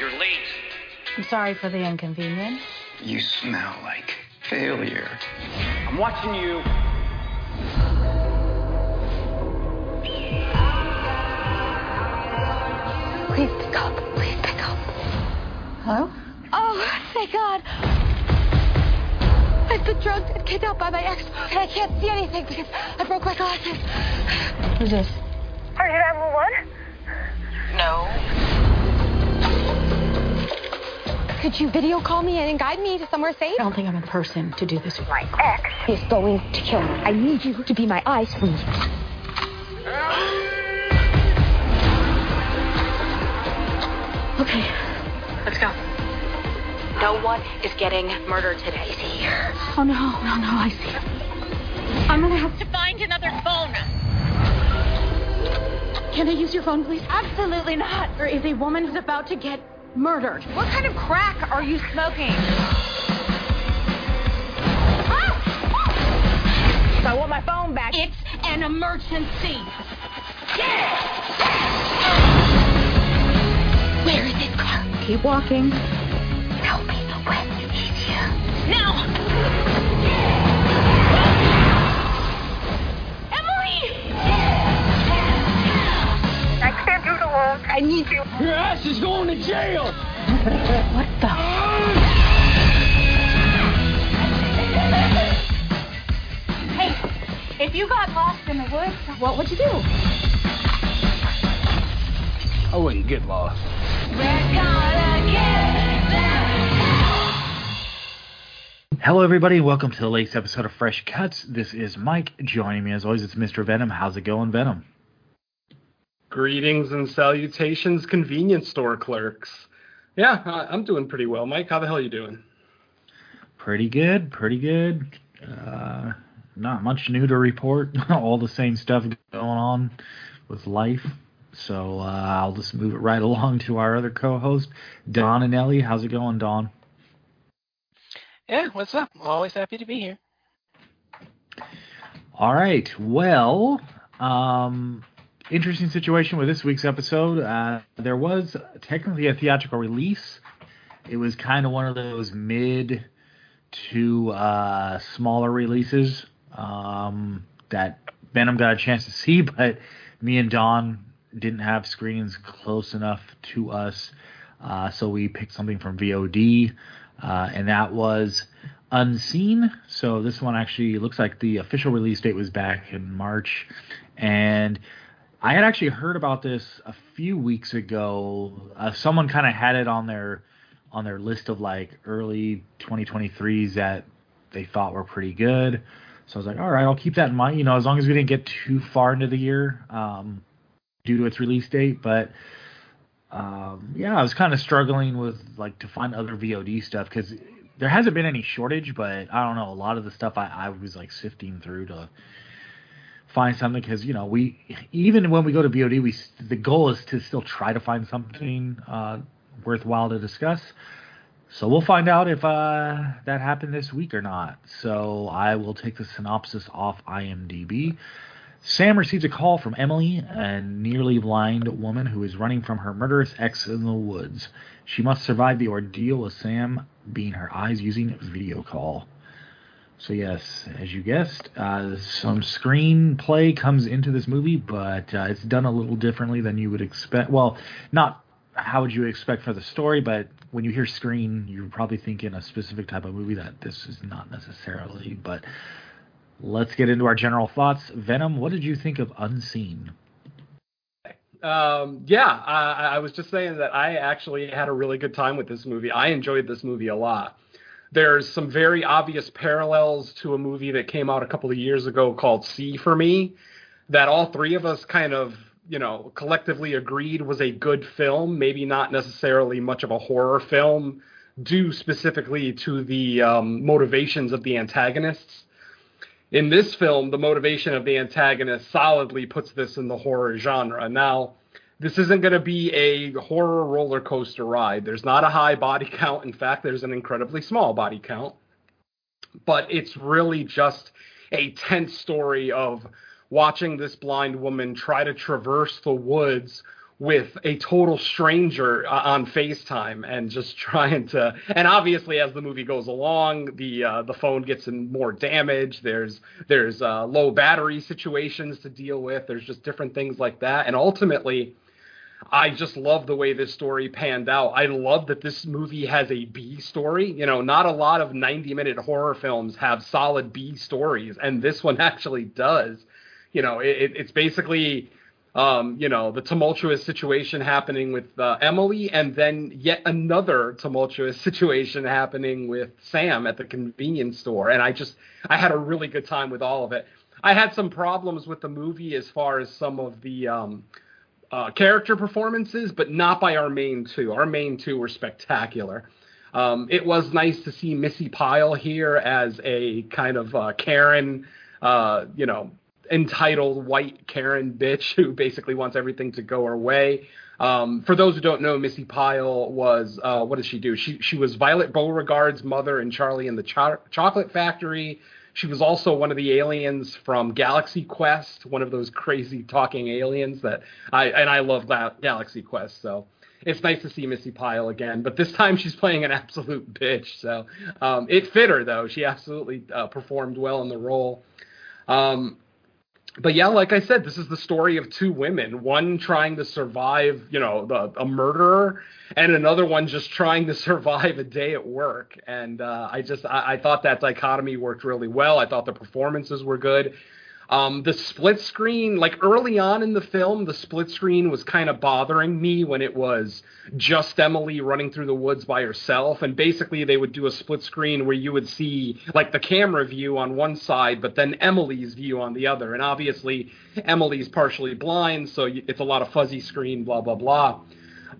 You're late. I'm sorry for the inconvenience. You smell like failure. I'm watching you. Please pick up. Please pick up. Hello? Oh, thank God. I've been drugged and kidnapped by my ex, and I can't see anything because I broke my glasses. Who's this? Are you 911? No. Could you video call me and guide me to somewhere safe? I don't think I'm the person to do this with. My ex is going to kill me. I need you to be my eyes for me. Okay. Let's go. No one is getting murdered today. See? Oh no, no, no, I see. I'm gonna have to Find another phone. Can I use your phone, please? Absolutely not. There is a woman who's about to get murdered. What kind of crack are you smoking? Ah! Ah! So I want my phone back. It's an emergency. Where is his car? Keep walking. Tell me when he's here. Now. I need you. Your ass is going to jail. What the? Hey, if you got lost in the woods, What would you do? I wouldn't get lost. Hello, everybody. Welcome to the latest episode of Fresh Cuts. This is Mike. Joining me, as always, it's Mr. Venom. How's it going, Venom? Greetings and salutations, convenience store clerks. Yeah, I- I'm doing pretty well, Mike. How the hell are you doing? Pretty good. Pretty good. Uh, not much new to report. All the same stuff going on with life. So uh, I'll just move it right along to our other co-host, Don and Ellie. How's it going, Don? Yeah, what's up? Always happy to be here. All right. Well, um, interesting situation with this week's episode. Uh, there was technically a theatrical release. It was kind of one of those mid to uh, smaller releases um, that Venom got a chance to see, but me and Don didn't have screenings close enough to us, uh, so we picked something from VOD, uh, and that was Unseen. So this one actually looks like the official release date was back in March, and I had actually heard about this a few weeks ago. Uh, someone kind of had it on their on their list of like early 2023s that they thought were pretty good. So I was like, all right, I'll keep that in mind. You know, as long as we didn't get too far into the year um, due to its release date. But um, yeah, I was kind of struggling with like to find other VOD stuff because there hasn't been any shortage. But I don't know, a lot of the stuff I, I was like sifting through to find something because you know we even when we go to VOD, we the goal is to still try to find something uh, worthwhile to discuss. So we'll find out if uh, that happened this week or not. So I will take the synopsis off IMDb. Sam receives a call from Emily, a nearly blind woman who is running from her murderous ex in the woods. She must survive the ordeal with Sam being her eyes using video call. So yes, as you guessed, uh, some screenplay comes into this movie, but uh, it's done a little differently than you would expect. Well, not how would you expect for the story, but when you hear screen, you're probably thinking a specific type of movie that this is not necessarily. But let's get into our general thoughts. Venom, what did you think of Unseen? Um, yeah, I, I was just saying that I actually had a really good time with this movie. I enjoyed this movie a lot. There's some very obvious parallels to a movie that came out a couple of years ago called See for Me that all three of us kind of, you know, collectively agreed was a good film, maybe not necessarily much of a horror film, due specifically to the um, motivations of the antagonists. In this film, the motivation of the antagonist solidly puts this in the horror genre. Now, this isn't going to be a horror roller coaster ride. There's not a high body count. In fact, there's an incredibly small body count. But it's really just a tense story of watching this blind woman try to traverse the woods with a total stranger uh, on FaceTime and just trying to and obviously as the movie goes along the uh, the phone gets in more damage there's there's uh, low battery situations to deal with there's just different things like that and ultimately I just love the way this story panned out. I love that this movie has a B story. You know, not a lot of 90 minute horror films have solid B stories, and this one actually does. You know, it, it's basically um, you know, the tumultuous situation happening with uh, Emily, and then yet another tumultuous situation happening with Sam at the convenience store. And I just, I had a really good time with all of it. I had some problems with the movie as far as some of the um, uh, character performances, but not by our main two. Our main two were spectacular. Um, it was nice to see Missy Pyle here as a kind of uh, Karen, uh, you know, entitled white Karen bitch who basically wants everything to go her way. Um, for those who don't know, Missy Pyle was uh, what does she do? She she was Violet Beauregarde's mother in Charlie and the Cho- Chocolate Factory. She was also one of the aliens from Galaxy Quest, one of those crazy talking aliens that I and I love that Galaxy Quest. So it's nice to see Missy Pyle again, but this time she's playing an absolute bitch. So um, it fit her though; she absolutely uh, performed well in the role. Um, but yeah, like I said, this is the story of two women, one trying to survive, you know, the, a murderer, and another one just trying to survive a day at work. And uh, I just, I, I thought that dichotomy worked really well. I thought the performances were good. Um, the split screen, like early on in the film, the split screen was kind of bothering me when it was just Emily running through the woods by herself. And basically, they would do a split screen where you would see like the camera view on one side, but then Emily's view on the other. And obviously, Emily's partially blind, so it's a lot of fuzzy screen, blah, blah, blah.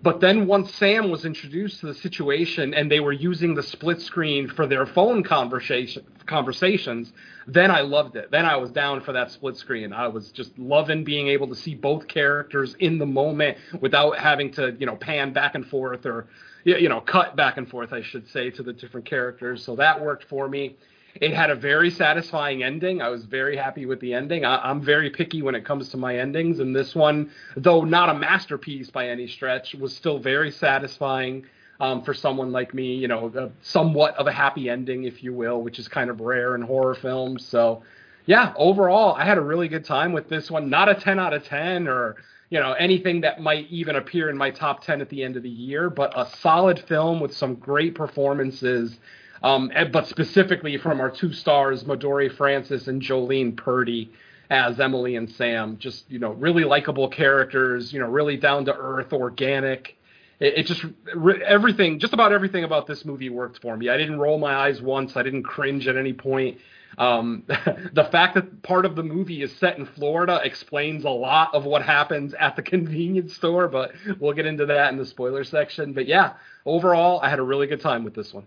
But then once Sam was introduced to the situation and they were using the split screen for their phone conversation conversations, then I loved it. Then I was down for that split screen. I was just loving being able to see both characters in the moment without having to, you know, pan back and forth or you know, cut back and forth, I should say, to the different characters. So that worked for me. It had a very satisfying ending. I was very happy with the ending. I, am very picky when it comes to my endings, and this one, though not a masterpiece by any stretch, was still very satisfying um, for someone like me. You know, a, somewhat of a happy ending, if you will, which is kind of rare in horror films. So, yeah, overall, I had a really good time with this one. Not a 10 out of 10 or you know anything that might even appear in my top 10 at the end of the year, but a solid film with some great performances um, but specifically from our two stars, Midori Francis and Jolene Purdy as Emily and Sam. Just you know, really likable characters. You know, really down to earth, organic. It, it just re- everything, just about everything about this movie worked for me. I didn't roll my eyes once. I didn't cringe at any point. Um, the fact that part of the movie is set in Florida explains a lot of what happens at the convenience store, but we'll get into that in the spoiler section. But yeah, overall, I had a really good time with this one.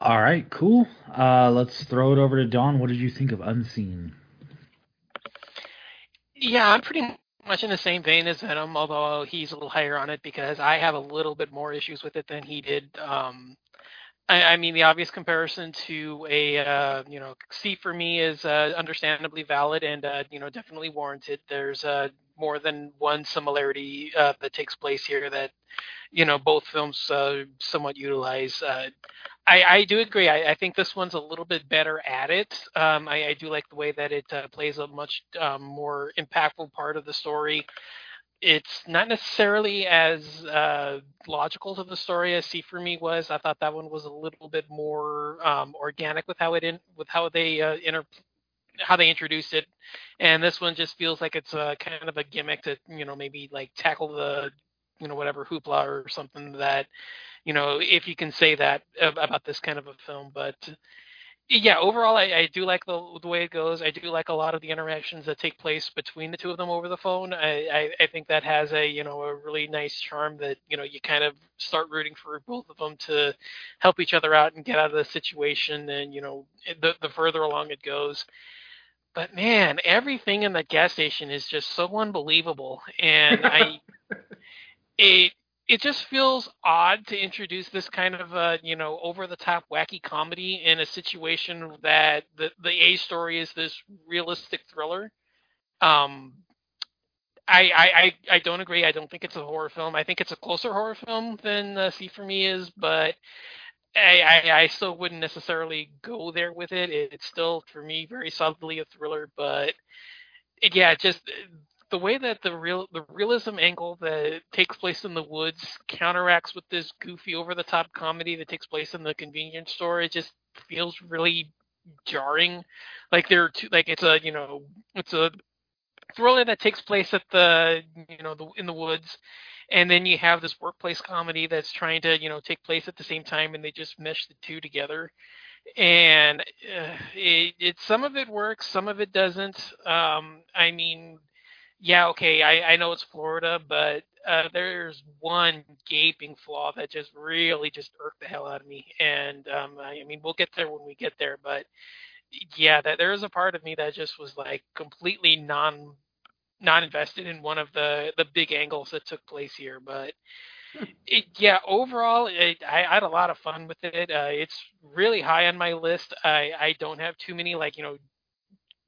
All right, cool. Uh, let's throw it over to Don. What did you think of Unseen? Yeah, I'm pretty much in the same vein as Venom, although he's a little higher on it because I have a little bit more issues with it than he did. Um, I, I mean, the obvious comparison to a uh, you know See for Me is uh, understandably valid and uh, you know definitely warranted. There's uh, more than one similarity uh, that takes place here that you know both films somewhat utilize. I, I do agree. I, I think this one's a little bit better at it. Um, I, I do like the way that it uh, plays a much um, more impactful part of the story. It's not necessarily as uh, logical to the story as See for Me was. I thought that one was a little bit more um, organic with how it in, with how they uh, inter how they introduced it, and this one just feels like it's a kind of a gimmick to you know maybe like tackle the you know whatever hoopla or something that you know if you can say that about this kind of a film but yeah overall I, I do like the, the way it goes. I do like a lot of the interactions that take place between the two of them over the phone. I, I, I think that has a you know a really nice charm that you know you kind of start rooting for both of them to help each other out and get out of the situation and you know the, the further along it goes. But man everything in that gas station is just so unbelievable. And i it it just feels odd to introduce this kind of uh, you know over the top wacky comedy in a situation that the the A story is this realistic thriller. Um, I, I, I, I don't agree. I don't think it's a horror film. I think it's a closer horror film than uh, See for Me is, but I, I, I still wouldn't necessarily go there with it. it. It's still for me very subtly a thriller, but it, yeah, just the way that the real the realism angle that takes place in the woods counteracts with this goofy over the top comedy that takes place in the convenience store. It just feels really jarring. Like there are like it's a you know it's a thriller that takes place at the you know the in the woods and then you have this workplace comedy that's trying to you know take place at the same time and they just mesh the two together and uh, it, it some of it works some of it doesn't um i mean yeah okay i i know it's florida but uh there's one gaping flaw that just really just irked the hell out of me and um i, I mean we'll get there when we get there but yeah that there is a part of me that just was like completely non not invested in one of the the big angles that took place here, but it, yeah, overall, it, I, I, had a lot of fun with it. Uh, it's really high on my list. I, I don't have too many like you know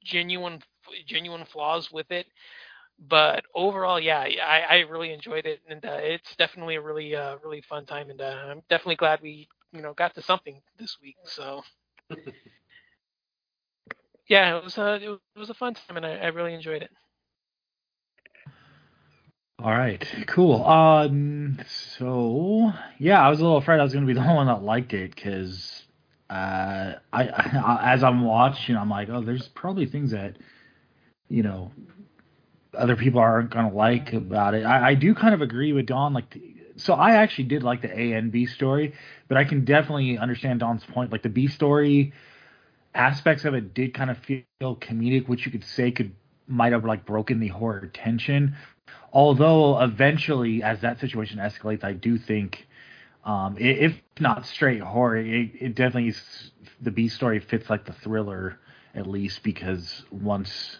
genuine genuine flaws with it, but overall, yeah, I, I really enjoyed it, and uh, it's definitely a really uh, really fun time, and uh, I'm definitely glad we you know got to something this week. So. yeah, it was a it was a fun time, and I, I really enjoyed it. All right, cool. Um, so yeah, I was a little afraid I was going to be the only one that liked it because uh, I, I, as I'm watching, I'm like, oh, there's probably things that you know other people aren't going to like about it. I, I do kind of agree with Don. Like, the, so I actually did like the A and B story, but I can definitely understand Don's point. Like the B story aspects of it did kind of feel comedic, which you could say could might have like broken the horror tension although eventually, as that situation escalates, I do think, um, if not straight horror, it, it definitely the B story fits like the thriller at least because once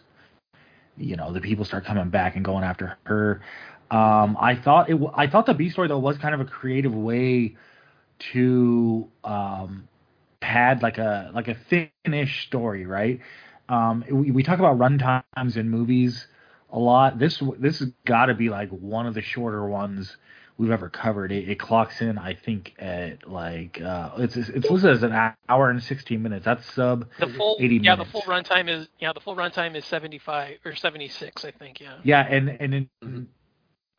you know the people start coming back and going after her. Um, I thought it. I thought the B story though was kind of a creative way to um, pad like a like a thin-ish story, right? Um, we, we talk about runtimes in movies a lot. This this has got to be like one of the shorter ones we've ever covered. It, it clocks in, I think, at like uh, it's it's listed as an hour and sixteen minutes. That's sub the full, eighty yeah, minutes. the full runtime is yeah, the full runtime is seventy five or seventy six, I think. Yeah. Yeah, and and in, mm-hmm.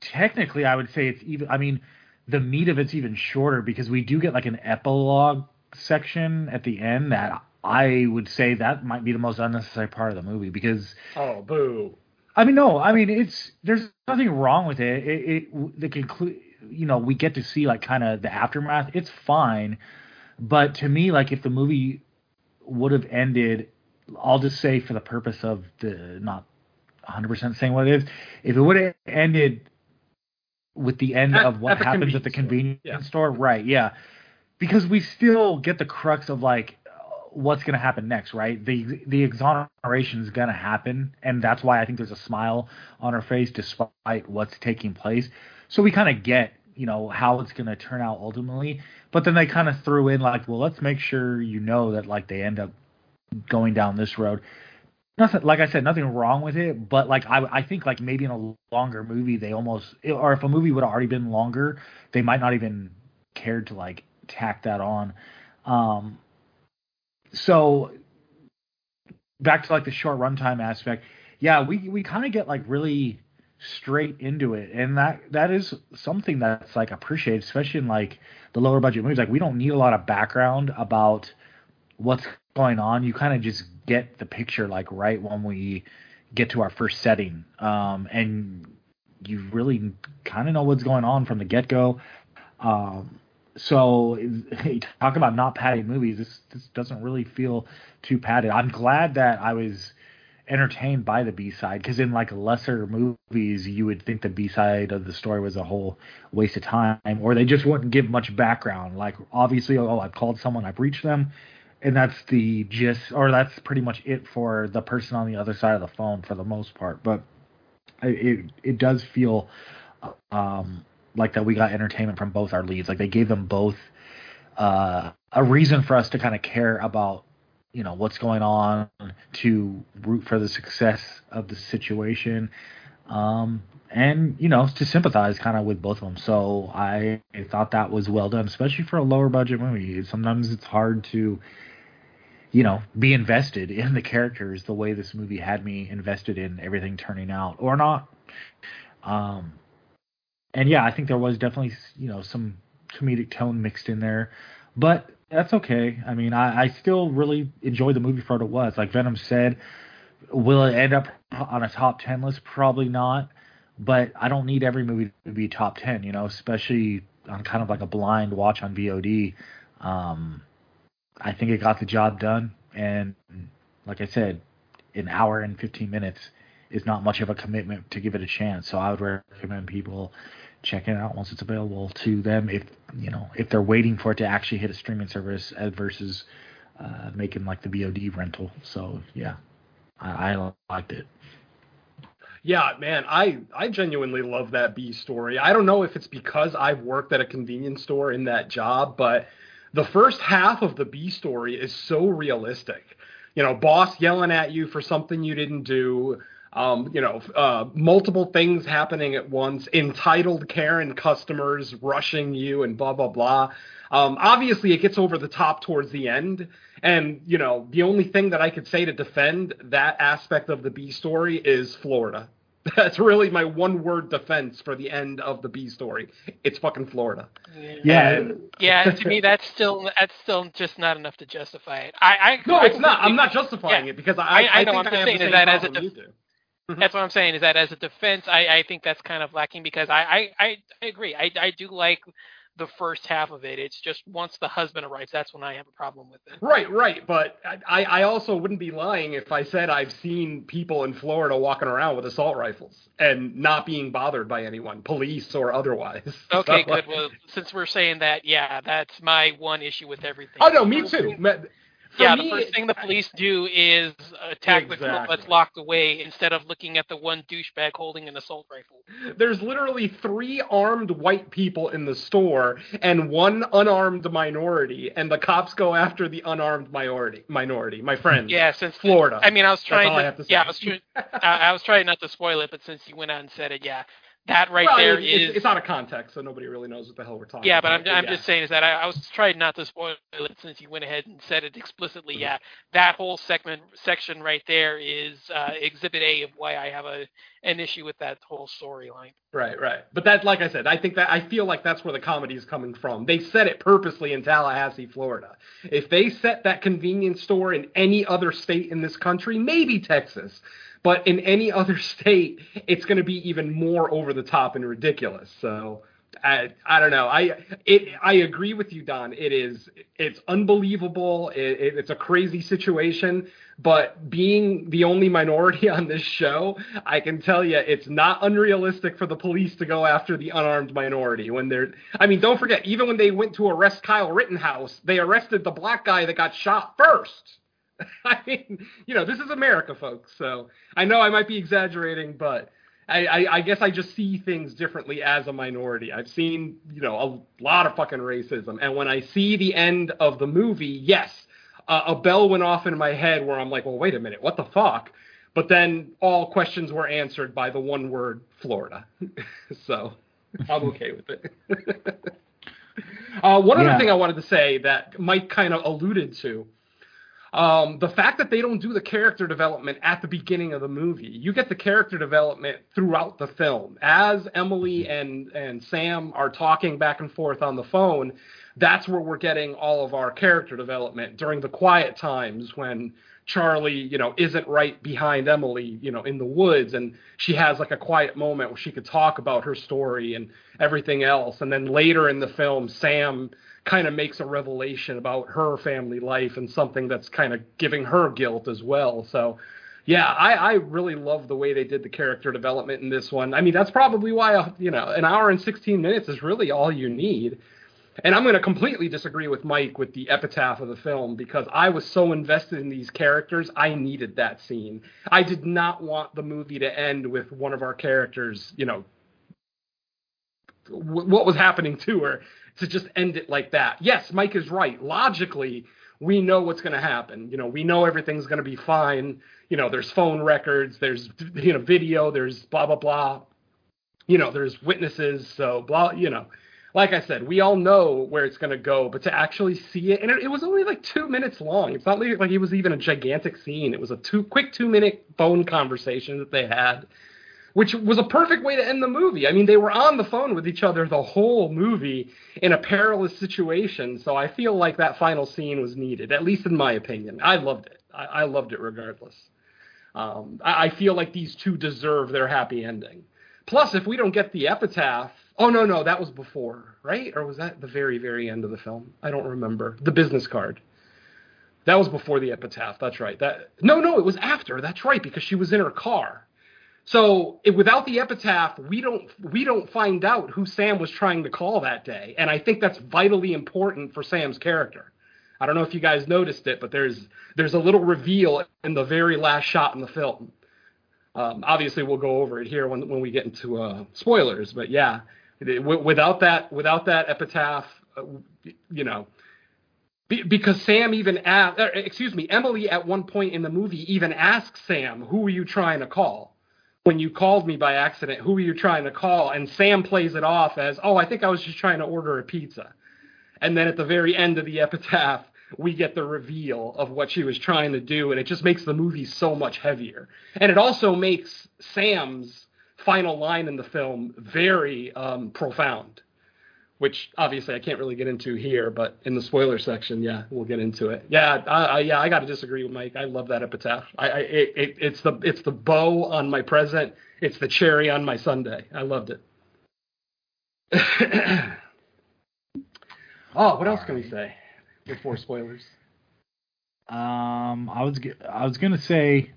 technically, I would say it's even. I mean, the meat of it's even shorter because we do get like an epilogue section at the end that I would say that might be the most unnecessary part of the movie because oh boo I mean, no, I mean it's there's nothing wrong with it. It, it the conclude, you know, we get to see like kind of the aftermath. It's fine, but to me, like if the movie would have ended, I'll just say for the purpose of the not 100% saying what it is, if it would have ended with the end at, of what at happens at the convenience store. Yeah. store, right? Yeah, because we still get the crux of like what's going to happen next, right? The the exoneration is going to happen, and that's why I think there's a smile on her face despite what's taking place. So we kind of get, you know, how it's going to turn out ultimately. But then they kind of threw in like, well, let's make sure you know that like they end up going down this road. Nothing, like I said, nothing wrong with it, but like I, I think like maybe in a longer movie they almost, or if a movie would have already been longer, they might not even cared to like tack that on. Um, so back to like the short runtime aspect, yeah, we we kind of get like really straight into it, and that that is something that's like appreciated, especially in like the lower budget movies. Like we don't need a lot of background about what's going on. You kind of just get the picture like right when we get to our first setting, um, and you really kind of know what's going on from the get go. Um, so talk about not padded movies. This this doesn't really feel too padded. I'm glad that I was entertained by the B side because in like lesser movies you would think the B side of the story was a whole waste of time or they just wouldn't give much background. Like obviously, oh, I've called someone, I've reached them, and that's the gist or that's pretty much it for the person on the other side of the phone for the most part. But it it does feel um, like that we got entertainment from both our leads. Like they gave them both uh, a reason for us to kind of care about you know what's going on, to root for the success of the situation, um, and you know to sympathize kind of with both of them. So I, I thought that was well done, especially for a lower budget movie. Sometimes it's hard to you know, be invested in the characters the way this movie had me invested in everything turning out or not. Um, and yeah, I think there was definitely, you know, some comedic tone mixed in there, but that's okay. I mean, I, I still really enjoy the movie for what it was. Like Venom said, will it end up on a top 10 list? Probably not, but I don't need every movie to be top 10, you know, especially on kind of like a blind watch on VOD. Um, I think it got the job done. And like I said, an hour and 15 minutes is not much of a commitment to give it a chance. So I would recommend people checking it out once it's available to them if you know if they're waiting for it to actually hit a streaming service versus uh, making like the VOD rental. So yeah, I, I liked it. Yeah, man, I I genuinely love that B story. I don't know if it's because I've worked at a convenience store in that job, but the first half of the B story is so realistic. You know, boss yelling at you for something you didn't do. Um, you know, uh, multiple things happening at once, entitled Karen customers rushing you, and blah blah blah. Um, obviously, it gets over the top towards the end, and you know, the only thing that I could say to defend that aspect of the B story is Florida. That's really my one word defense for the end of the B story. It's fucking Florida. Yeah. And- Yeah, to me that's still that's still just not enough to justify it. I, I no, I it's not. I'm not justifying yeah. it because I I- I I, know, think I'm I have saying the same that as a def- you do. Mm-hmm. That's what I'm saying is that as a defense, I, I think that's kind of lacking because I I, I, I agree. I, I do like the first half of it. It's just once the husband arrives, that's when I have a problem with it. Right, right. But I, I also wouldn't be lying if I said I've seen people in Florida walking around with assault rifles and not being bothered by anyone, police or otherwise. Okay, So, good. Well, since we're saying that, yeah, that's my one issue with everything. Oh no, me too. Yeah, me, the first thing the police do is attack the girl that's locked away instead of looking at the one douchebag holding an assault rifle. there's literally three armed white people in the store and one unarmed minority, and the cops go after the unarmed minority. Minority, my friend. Yeah, since Florida. I mean, I was trying to, to yeah, I was I was trying not to spoil it, but since you went out and said it, yeah, that right well, there it- is. it's, it's out of context, so nobody really knows what the hell we're talking yeah, about. but I'm, I'm yeah. just saying is that I, I was trying not to spoil it since you went ahead and said it explicitly. Mm-hmm. Yeah, that whole segment section right there is uh, Exhibit A of why I have a an issue with that whole storyline. Right, right. But that, like I said, I think that I feel like that's where the comedy is coming from. They set it purposely in Tallahassee, Florida. If they set that convenience store in any other state in this country, maybe Texas, but in any other state, it's going to be even more over the top and ridiculous. So. I, I don't know. I it I agree with you, Don. It is it's unbelievable. It, it, it's a crazy situation. But being the only minority on this show, I can tell you it's not unrealistic for the police to go after the unarmed minority when they're. I mean, don't forget, even when they went to arrest Kyle Rittenhouse, they arrested the black guy that got shot first. I mean, you know, this is America, folks. So I know I might be exaggerating, but I, I, I guess I just see things differently as a minority. I've seen, you know, a lot of fucking racism, and when I see the end of the movie, yes, uh, a bell went off in my head where I'm like, well, wait a minute, what the fuck? But then all questions were answered by the one word Florida. so I'm okay with it. uh, one Yeah. other thing I wanted to say that Mike kind of alluded to um, the fact that they don't do the character development at the beginning of the movie, you get the character development throughout the film. As Emily and and Sam are talking back and forth on the phone, that's where we're getting all of our character development during the quiet times when Charlie, you know, isn't right behind Emily, you know, in the woods, and she has like a quiet moment where she could talk about her story and everything else. And then later in the film, Sam kind of makes a revelation about her family life and something that's kind of giving her guilt as well. So, yeah, I, I really love the way they did the character development in this one. I mean, that's probably why, uh, you know, an hour and 16 minutes is really all you need. And I'm going to completely disagree with Mike with the epitaph of the film because I was so invested in these characters, I needed that scene. I did not want the movie to end with one of our characters, you know, what was happening to her to just end it like that. Yes, Mike is right. Logically, we know what's going to happen. You know, we know everything's going to be fine. You know, there's phone records, there's you know video, there's blah blah blah. You know, there's witnesses, so blah. You know, like I said, we all know where it's going to go, but to actually see it, and it, it, was only like two minutes long. It's not like, it was even a gigantic scene. It was a two quick two minute phone conversation that they had, which was a perfect way to end the movie. I mean, they were on the phone with each other the whole movie in a perilous situation. So I feel like that final scene was needed, at least in my opinion. I loved it. I, I loved it regardless. Um, I, I feel like these two deserve their happy ending. Plus, if we don't get the epitaph Oh no, no, that was before, right? Or was that the very, very end of the film? I don't remember. The business card. That was before the epitaph. That's right. That no, no, it was after. That's right because she was in her car. So if, without the epitaph, we don't we don't find out who Sam was trying to call that day, and I think that's vitally important for Sam's character. I don't know if you guys noticed it, but there's there's a little reveal in the very last shot in the film. Um, obviously, we'll go over it here when when we get into uh, spoilers, but yeah, Without that, without that epitaph, uh, you know, because Sam even asked, er, excuse me, Emily at one point in the movie even asks Sam, "Who are you trying to call?" When you called me by accident, who are you trying to call? And Sam plays it off as, "Oh, I think I was just trying to order a pizza." And then at the very end of the epitaph, we get the reveal of what she was trying to do, and it just makes the movie so much heavier. And it also makes Sam's final line in the film very um, profound, which obviously I can't really get into here, but in the spoiler section, yeah, we'll get into it. Yeah, I, I yeah, I got to disagree with Mike. I love that epitaph. I, I it, it, it's the it's the bow on my present. It's the cherry on my sundae. I loved it. oh, what else can we say before spoilers? Um, I was I was gonna say,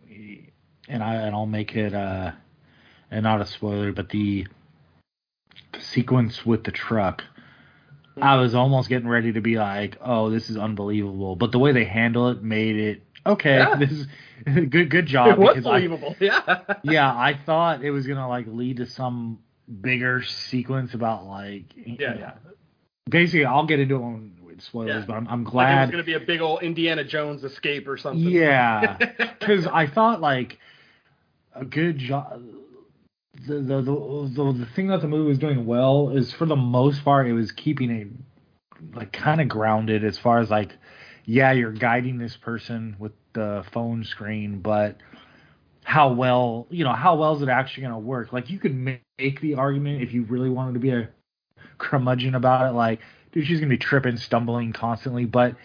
and I and I'll make it uh and not a spoiler, but the sequence with the truck, I was almost getting ready to be like, "Oh, this is unbelievable," but the way they handle it made it okay. Yeah. This is good. Good job. It was believable. I, yeah. yeah, I thought it was gonna like lead to some bigger sequence about like yeah, yeah. Basically, I'll get into it with spoilers, yeah. but I'm, I'm glad like it was gonna be a big old Indiana Jones escape or something. Yeah, because I thought like a good job the, the the the thing that the movie was doing well is for the most part it was keeping it like kind of grounded as far as like yeah you're guiding this person with the phone screen but how well you know how well is it actually going to work? Like you could make the argument if you really wanted to be a curmudgeon about it like dude she's going to be tripping stumbling constantly but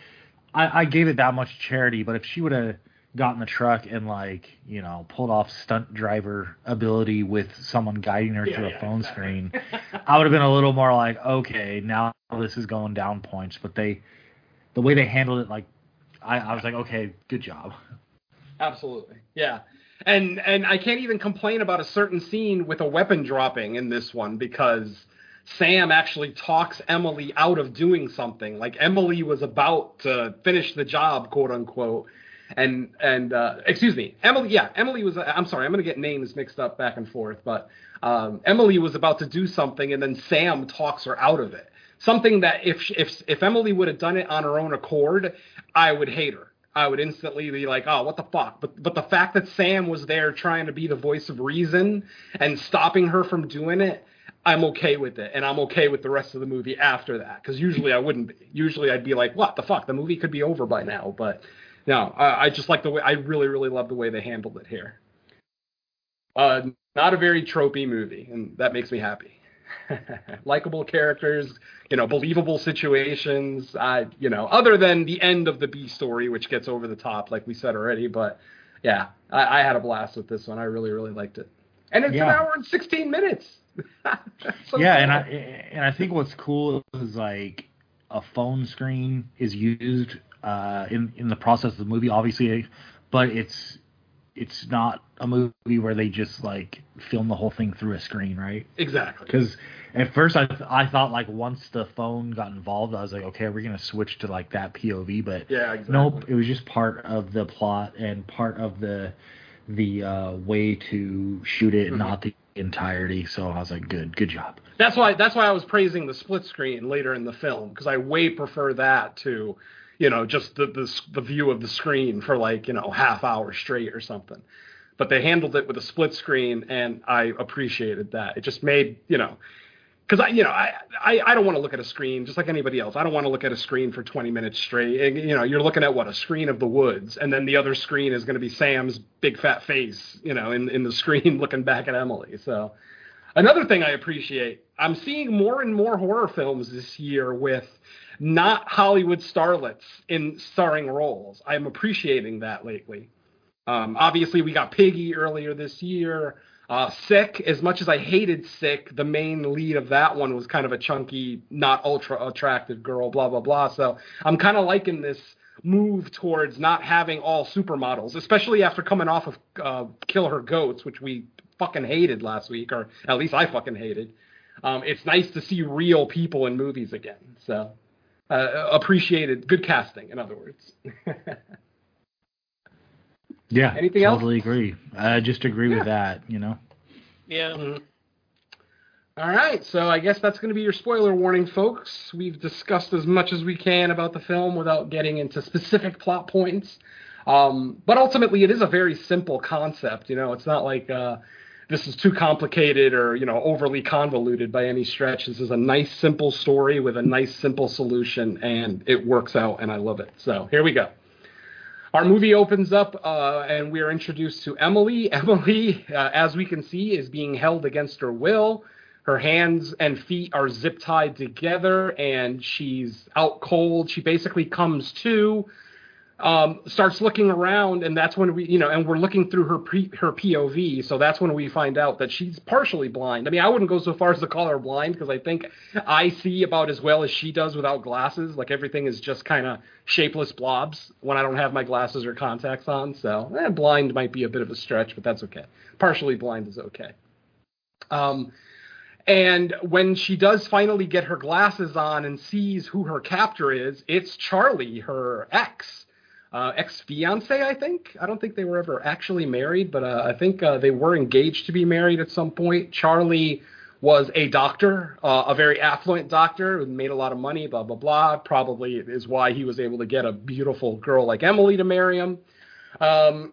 I, I gave it that much charity but if she would have got in the truck and like you know pulled off stunt driver ability with someone guiding her yeah, through yeah, a phone exactly. screen i would have been a little more like okay now this is going down points but they the way they handled it like i, I was like okay good job absolutely yeah and and i can't even complain about a certain scene with a weapon dropping in this one because Sam actually talks Emily out of doing something. Like Emily was about to finish the job, quote unquote, and and uh, excuse me, Emily. Yeah, Emily was. I'm sorry, I'm going to get names mixed up back and forth, but um, Emily was about to do something, and then Sam talks her out of it. Something that if if if Emily would have done it on her own accord, I would hate her. I would instantly be like, oh, what the fuck? But but the fact that Sam was there trying to be the voice of reason and stopping her from doing it, I'm okay with it, and I'm okay with the rest of the movie after that. Because usually I wouldn't be. Usually I'd be like, what the fuck? The movie could be over by now. But no, I, I just like the way I really really love the way they handled it here. Uh, not a very tropey movie, and that makes me happy. Likable characters, you know, believable situations. I, you know, other than the end of the B story, which gets over the top, like we said already. But yeah, I, I had a blast with this one. I really, really liked it, and it's yeah. an hour and sixteen minutes. so yeah, cool. and I and I think what's cool is like a phone screen is used uh, in in the process of the movie, obviously, but it's it's not a movie where they just like film the whole thing through a screen, right? Exactly. Because at first I I thought like once the phone got involved, I was like, okay, we're gonna switch to like that POV, but yeah, exactly. nope, it was just part of the plot and part of the the uh, way to shoot it, mm-hmm. not the entirety. So I was like, good, good job. That's why that's why I was praising the split screen later in the film because I way prefer that to you know, just the, the the view of the screen for like you know half hour straight or something. But they handled it with a split screen, and I appreciated that. It just made you know because I, you know, I, I, I don't want to look at a screen just like anybody else. I don't want to look at a screen for 20 minutes straight. And, you know, you're looking at what a screen of the woods, and then the other screen is going to be Sam's big fat face, you know, in in the screen looking back at Emily. So, another thing I appreciate, I'm seeing more and more horror films this year with not Hollywood starlets in starring roles. I'm appreciating that lately. Um, obviously, we got Piggy earlier this year. Uh, Sick, as much as I hated Sick, the main lead of that one was kind of a chunky, not ultra attractive girl, blah, blah, blah. So I'm kind of liking this move towards not having all supermodels, especially after coming off of uh, Kill Her Goats, which we fucking hated last week, or at least I fucking hated. Um, it's nice to see real people in movies again. So uh, appreciated. Good casting, in other words. Yeah, Anything totally else? agree. I just agree Yeah. with that. You know. Yeah. Mhm. All right, so I guess that's going to be your spoiler warning, folks. We've discussed as much as we can about the film without getting into specific plot points. Um, but ultimately, it is a very simple concept. You know, it's not like uh, this is too complicated or you know overly convoluted by any stretch. This is a nice, simple story with a nice, simple solution, and it works out, and I love it. So here we go. Our movie opens up, uh, and we are introduced to Emily. Emily, uh, as we can see, is being held against her will. Her hands and feet are zip tied together, and she's out cold. She basically comes to, um, starts looking around, and that's when we, you know, and we're looking through her pre- her POV. So that's when we find out that she's partially blind. I mean, I wouldn't go so far as to call her blind because I think I see about as well as she does without glasses. Like everything is just kind of shapeless blobs when I don't have my glasses or contacts on. So eh, blind might be a bit of a stretch, but that's okay. Partially blind is okay. Um, and when she does finally get her glasses on and sees who her captor is, it's Charlie, her ex, uh, ex fiance, I think. I don't think they were ever actually married, but uh, I think uh, they were engaged to be married at some point. Charlie was a doctor, uh, a very affluent doctor who made a lot of money, blah, blah, blah. Probably is why he was able to get a beautiful girl like Emily to marry him. Um,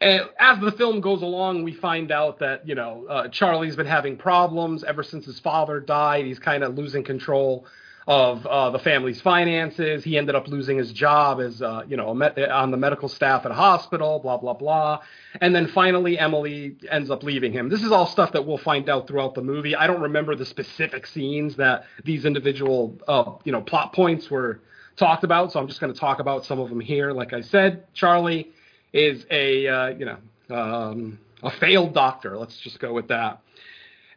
as the film goes along, we find out that you know uh, Charlie's been having problems ever since his father died. He's kind of losing control of uh, the family's finances. He ended up losing his job as uh, you know on the medical staff at a hospital. Blah blah blah. And then finally, Emily ends up leaving him. This is all stuff that we'll find out throughout the movie. I don't remember the specific scenes that these individual uh, you know plot points were talked about, so I'm just going to talk about some of them here. Like I said, Charlie is a uh, you know um, a failed doctor. Let's just go with that.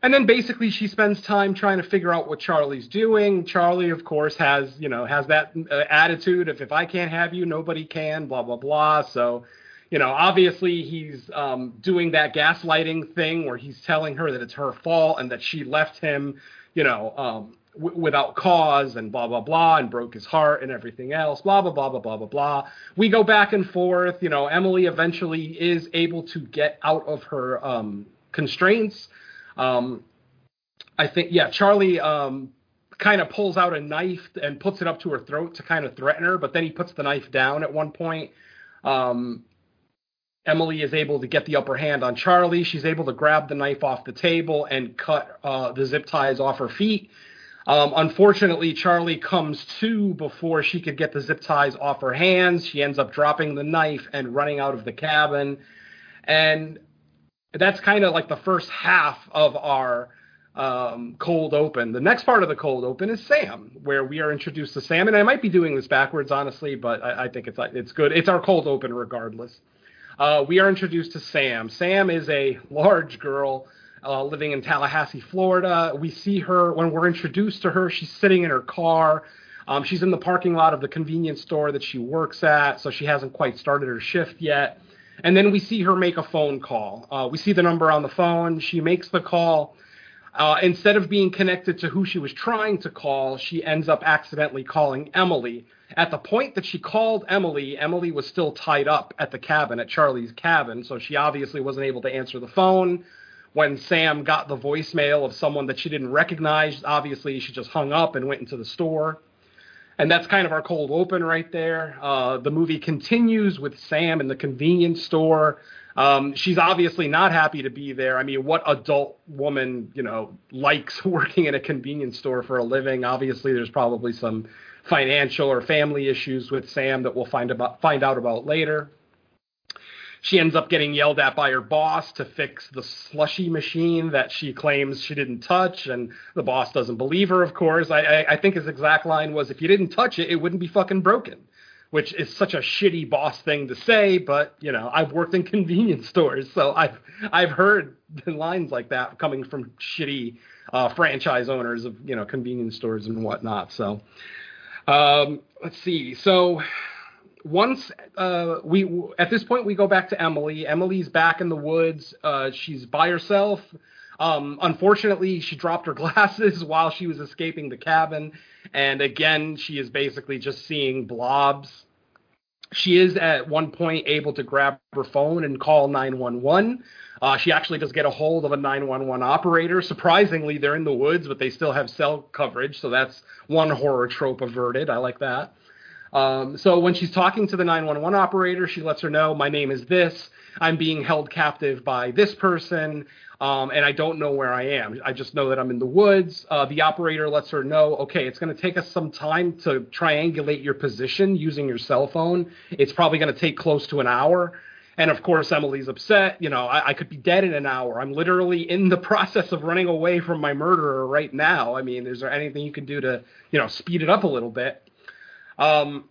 And then basically she spends time trying to figure out what Charlie's doing. Charlie, of course, has you know has that uh, attitude of if I can't have you, nobody can. Blah blah blah. So. You know, obviously he's um, doing that gaslighting thing where he's telling her that it's her fault and that she left him, you know, um, w- without cause and blah blah blah and broke his heart and everything else blah blah blah blah blah blah blah we go back and forth you know emily eventually is able to get out of her um constraints um i think yeah charlie um kind of pulls out a knife and puts it up to her throat to kind of threaten her but then he puts the knife down at one point um Emily is able to get the upper hand on Charlie. She's able to grab the knife off the table and cut uh, the zip ties off her feet. Um, unfortunately, Charlie comes to before she could get the zip ties off her hands. She ends up dropping the knife and running out of the cabin. And that's kind of like the first half of our um, cold open. The next part of the cold open is Sam, where we are introduced to Sam. And I might be doing this backwards, honestly, but I, I think it's it's good. It's our cold open regardless. Uh, we are introduced to Sam. Sam is a large girl uh, living in Tallahassee, Florida. We see her when we're introduced to her. She's sitting in her car. Um, she's in the parking lot of the convenience store that she works at, so she hasn't quite started her shift yet. And then we see her make a phone call. Uh, we see the number on the phone. She makes the call. Uh, instead of being connected to who she was trying to call, she ends up accidentally calling Emily. At the point that she called Emily, Emily was still tied up at the cabin, at Charlie's cabin, so she obviously wasn't able to answer the phone. When Sam got the voicemail of someone that she didn't recognize, obviously she just hung up and went into the store. And that's kind of our cold open right there. Uh, the movie continues with Sam in the convenience store. Um, she's obviously not happy to be there. I mean, what adult woman, you know, likes working in a convenience store for a living? Obviously, there's probably some financial or family issues with Sam that we'll find about find out about later. She ends up getting yelled at by her boss to fix the slushy machine that she claims she didn't touch, and the boss doesn't believe her. Of course, I, I, I think his exact line was, "If you didn't touch it, it wouldn't be fucking broken." Which is such a shitty boss thing to say, but you know I've worked in convenience stores, so I've I've heard lines like that coming from shitty uh, franchise owners of you know convenience stores and whatnot. So um, let's see. So once uh, we at this point we go back to Emily. Emily's back in the woods. Uh, she's by herself. Um, unfortunately, she dropped her glasses while she was escaping the cabin, and again, she is basically just seeing blobs. She is at one point able to grab her phone and call 911. Uh, she actually does get a hold of a 911 operator. Surprisingly, they're in the woods, but they still have cell coverage, so that's one horror trope averted. I like that. Um, so when she's talking to the 911 operator, she lets her know, my name is this. I'm being held captive by this person, um, and I don't know where I am. I just know that I'm in the woods. Uh, the operator lets her know, okay, it's going to take us some time to triangulate your position using your cell phone. It's probably going to take close to an hour. And of course, Emily's upset. You know, I, I, could be dead in an hour. I'm literally in the process of running away from my murderer right now. I mean, is there anything you can do to, you know, speed it up a little bit? Um,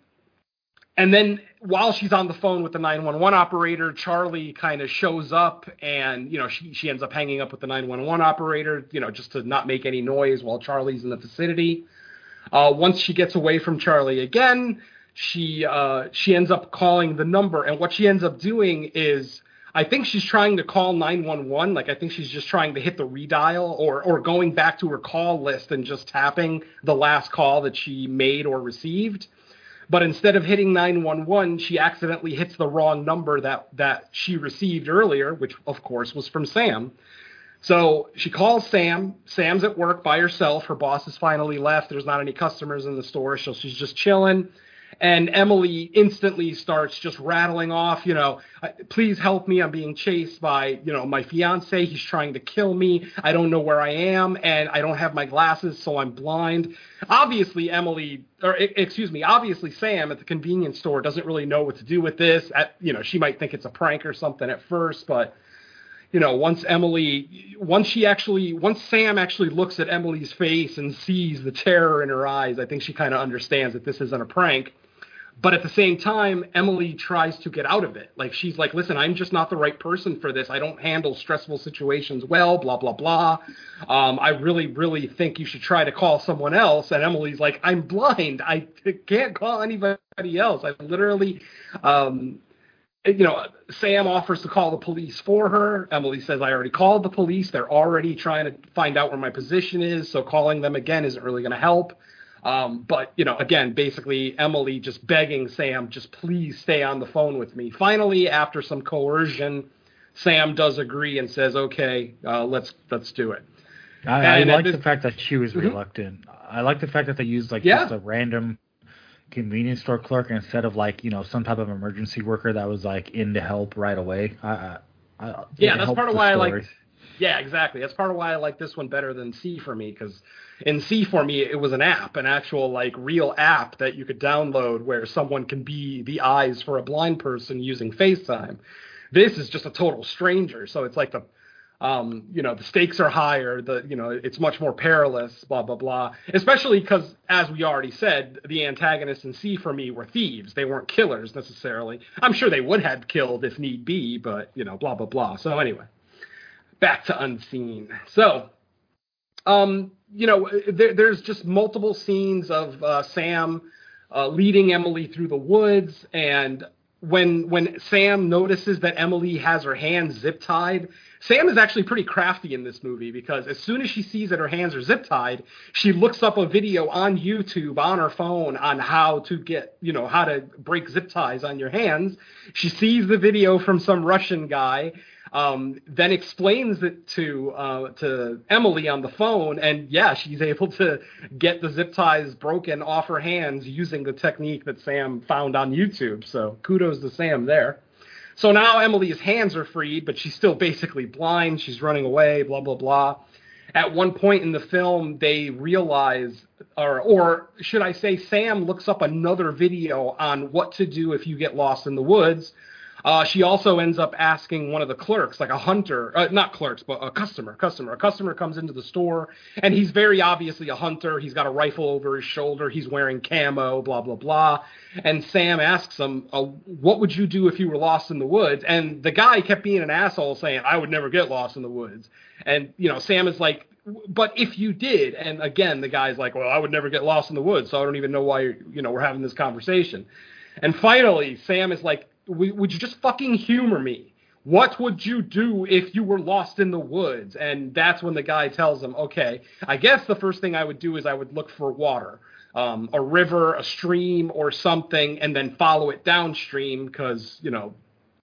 and then while she's on the phone with the 911 operator, Charlie kind of shows up and, you know, she, she ends up hanging up with the 911 operator, you know, just to not make any noise while Charlie's in the vicinity. Uh, once she gets away from Charlie again, she uh, she ends up calling the number, and what she ends up doing is I think she's trying to call 911. Like I think she's just trying to hit the redial or or going back to her call list and just tapping the last call that she made or received. But instead of hitting 911, she accidentally hits the wrong number that that she received earlier, which of course was from Sam. So she calls Sam. Sam's at work by herself. Her boss has finally left. There's not any customers in the store, so she's just chilling and Emily instantly starts just rattling off, you know, uh, please help me. I'm being chased by, you know, my fiance. He's trying to kill me. I don't know where I am, and I don't have my glasses, so I'm blind. Obviously, Emily, or excuse me, obviously Sam at the convenience store doesn't really know what to do with this. At, you know, she might think it's a prank or something at first, but you know, once Emily, once she actually, once Sam actually looks at Emily's face and sees the terror in her eyes, I think she kind of understands that this isn't a prank. But at the same time, Emily tries to get out of it. Like she's like, listen, I'm just not the right person for this. I don't handle stressful situations well, blah, blah, blah. Um, I really, really think you should try to call someone else. And Emily's like, I'm blind. I can't call anybody else. I literally, um, you know, Sam offers to call the police for her. Emily says, I already called the police. They're already trying to find out where my position is. So calling them again isn't really going to help. Um, but you know, again, basically Emily just begging Sam, just please stay on the phone with me. Finally, after some coercion, Sam does agree and says, "Okay, uh, let's let's do it." I, I like the fact that she was mm-hmm. reluctant. I like the fact that they used like yeah. just a random convenience store clerk instead of like you know some type of emergency worker that was like in to help right away. I, I, yeah, that's part of why story. I like. Yeah, exactly. That's part of why I like this one better than See for Me because in See for Me, it was an app, an actual like real app that you could download where someone can be the eyes for a blind person using FaceTime. This is just a total stranger, so it's like the um, you know, the stakes are higher, the you know, it's much more perilous, blah blah blah. Especially because, as we already said, the antagonists in See for Me were thieves. They weren't killers necessarily. I'm sure they would have killed if need be, but you know, blah blah blah. So anyway, back to Unseen. So um, you know, there, there's just multiple scenes of uh, Sam uh, leading Emily through the woods, and when when Sam notices that Emily has her hands zip tied, Sam is actually pretty crafty in this movie because as soon as she sees that her hands are zip tied, she looks up a video on YouTube on her phone on how to get, you know, how to break zip ties on your hands. She sees the video from some Russian guy um, then explains it to uh, to Emily on the phone, and yeah, she's able to get the zip ties broken off her hands using the technique that Sam found on YouTube. So kudos to Sam there. So now Emily's hands are freed, but she's still basically blind. She's running away, blah blah blah. At one point in the film, they realize, or or should I say, Sam looks up another video on what to do if you get lost in the woods uh, she also ends up asking one of the clerks, like a hunter, uh, not clerks, but a customer. Customer. A customer comes into the store, and he's very obviously a hunter. He's got a rifle over his shoulder. He's wearing camo. Blah blah blah. And Sam asks him, uh, "What would you do if you were lost in the woods?" And the guy kept being an asshole, saying, "I would never get lost in the woods." And you know, Sam is like, but if you did, and again, the guy's like, well, I would never get lost in the woods, so I don't even know why you know we're having this conversation. And finally, Sam is like, would you just fucking humor me? What would you do if you were lost in the woods? And that's when the guy tells him, okay, I guess the first thing I would do is I would look for water, um, a river, a stream, or something, and then follow it downstream because, you know,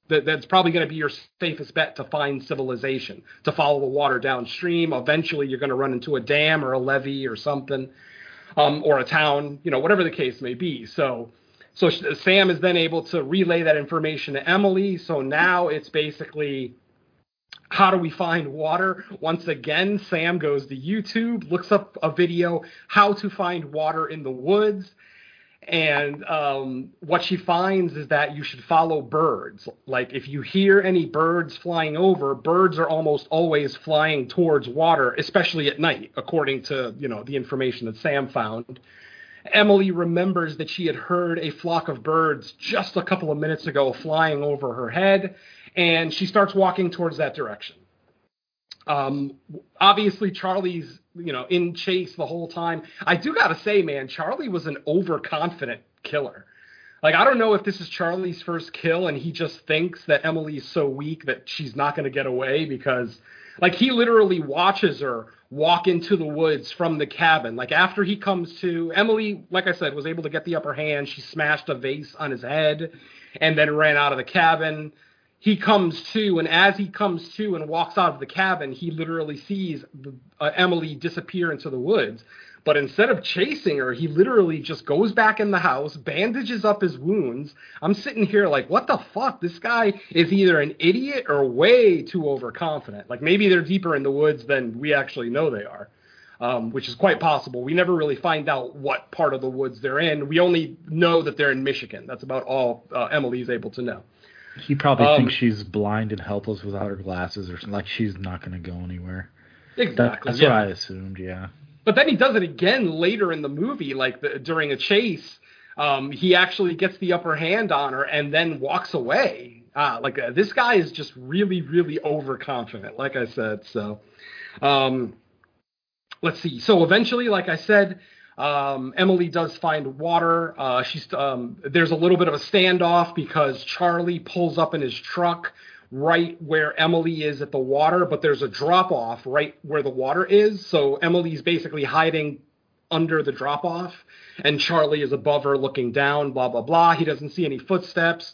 that, that's probably going to be your safest bet to find civilization, to follow the water downstream. Eventually, you're going to run into a dam or a levee or something, um, or a town, you know, whatever the case may be. So, so Sam is then able to relay that information to Emily. So now it's basically how do we find water? Once again, Sam goes to YouTube, looks up a video, how to find water in the woods. And um, what she finds is that you should follow birds. Like if you hear any birds flying over, birds are almost always flying towards water, especially at night, according to you know the information that Sam found. Emily remembers that she had heard a flock of birds just a couple of minutes ago flying over her head, and she starts walking towards that direction. Um, obviously, Charlie's you know in chase the whole time. I do gotta say, man, Charlie was an overconfident killer. Like I don't know if this is Charlie's first kill, and he just thinks that Emily's so weak that she's not gonna get away because, like, he literally watches her walk into the woods from the cabin. Like after he comes to, Emily, like I said, was able to get the upper hand. She smashed a vase on his head and then ran out of the cabin. He comes to, and as he comes to and walks out of the cabin, he literally sees the, uh, Emily disappear into the woods. But instead of chasing her, he literally just goes back in the house, bandages up his wounds. I'm sitting here like, what the fuck? This guy is either an idiot or way too overconfident. Like maybe they're deeper in the woods than we actually know they are. Um, which is quite possible. We never really find out what part of the woods they're in. We only know that they're in Michigan. That's about all uh, Emily's able to know. He probably um, thinks she's blind and helpless without her glasses, or something. like she's not going to go anywhere. Exactly. That, that's yeah. what I assumed. Yeah. But then he does it again later in the movie, like the, during a chase. Um, he actually gets the upper hand on her and then walks away. Uh, like uh, this guy is just really, really overconfident. Like I said, so um, let's see. So eventually, like I said, um, Emily does find water. Uh, she's um, there's a little bit of a standoff because Charlie pulls up in his truck right where Emily is at the water, but there's a drop off right where the water is. So Emily's basically hiding under the drop off, and Charlie is above her looking down, blah, blah, blah. He doesn't see any footsteps.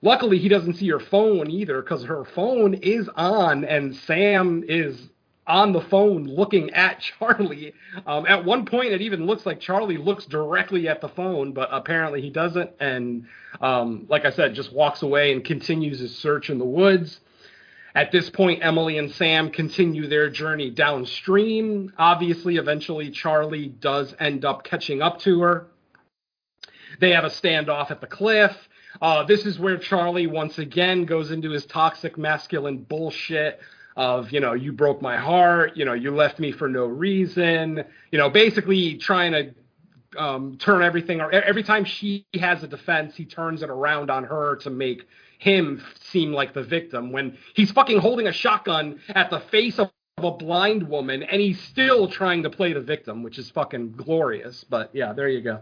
Luckily, he doesn't see her phone either because her phone is on, and Sam is on the phone looking at Charlie. Um, at one point, it even looks like Charlie looks directly at the phone, but apparently he doesn't. And um, like I said, just walks away and continues his search in the woods. At this point, Emily and Sam continue their journey downstream. Obviously, eventually, Charlie does end up catching up to her. They have a standoff at the cliff. Uh, this is where Charlie once again goes into his toxic masculine bullshit of you know you broke my heart you know you left me for no reason you know basically trying to um, turn everything or every time she has a defense he turns it around on her to make him seem like the victim when he's fucking holding a shotgun at the face of a blind woman and he's still trying to play the victim which is fucking glorious but yeah there you go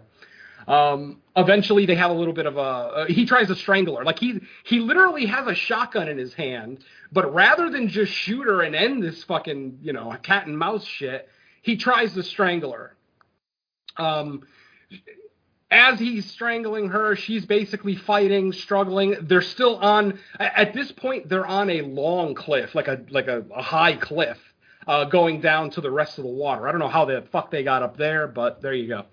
um, eventually, they have a little bit of a. Uh, he tries to strangle her. Like he he literally has a shotgun in his hand, but rather than just shoot her and end this fucking you know cat and mouse shit, he tries to strangle her. Um, as he's strangling her, she's basically fighting, struggling. They're still on at this point. They're on a long cliff, like a like a, a high cliff, uh, going down to the rest of the water. I don't know how the fuck they got up there, but there you go.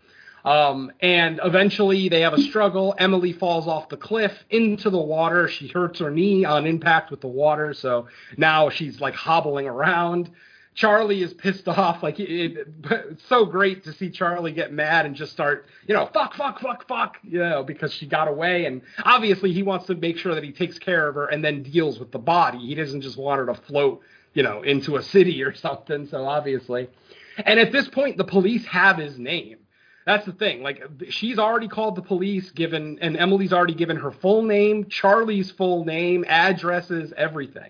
Um, and eventually they have a struggle. Emily falls off the cliff into the water. She hurts her knee on impact with the water, so now she's like hobbling around. Charlie is pissed off. Like it, it, it's so great to see Charlie get mad and just start, you know, fuck, fuck, fuck, fuck, you know, because she got away. And obviously he wants to make sure that he takes care of her and then deals with the body. He doesn't just want her to float, you know, into a city or something. So obviously, and at this point the police have his name. That's the thing. Like she's already called the police, given, and Emily's already given her full name, Charlie's full name, addresses, everything.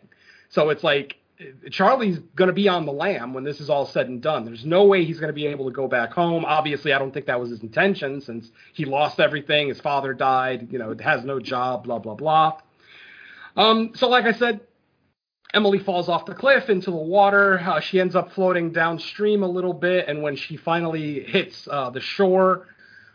So it's like Charlie's going to be on the lam when this is all said and done. There's no way he's going to be able to go back home. Obviously, I don't think that was his intention since he lost everything. His father died, you know, has no job, blah, blah, blah. Um, so, like I said, Emily falls off the cliff into the water. Uh, she ends up floating downstream a little bit, and when she finally hits uh, the shore,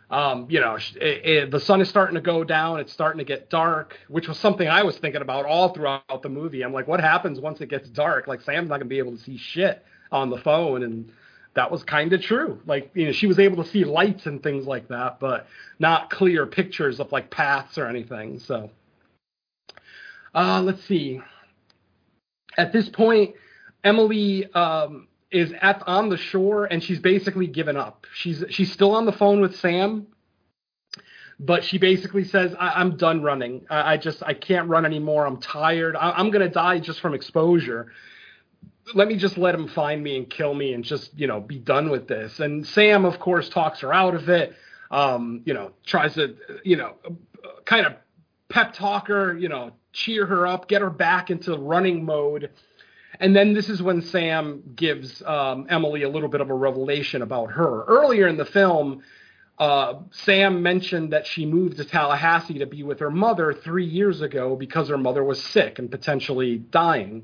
um, you know, it, it, the sun is starting to go down. It's starting to get dark, which was something I was thinking about all throughout the movie. I'm like, what happens once it gets dark? Like, Sam's not gonna be able to see shit on the phone, and that was kind of true. Like, you know, she was able to see lights and things like that, but not clear pictures of like paths or anything. So, uh, let's see. At this point, Emily um, is at on the shore and she's basically given up. She's she's still on the phone with Sam, but she basically says, I, am done running. I, I, just I can't run anymore. I'm tired. I, am gonna die just from exposure. Let me just let him find me and kill me and just you know be done with this. And Sam, of course, talks her out of it. Um, you know, tries to you know kind of pep talk her. You know, cheer her up, get her back into running mode and then this is when Sam gives um, Emily a little bit of a revelation about her. Earlier in the film, uh, Sam mentioned that she moved to Tallahassee to be with her mother three years ago because her mother was sick and potentially dying.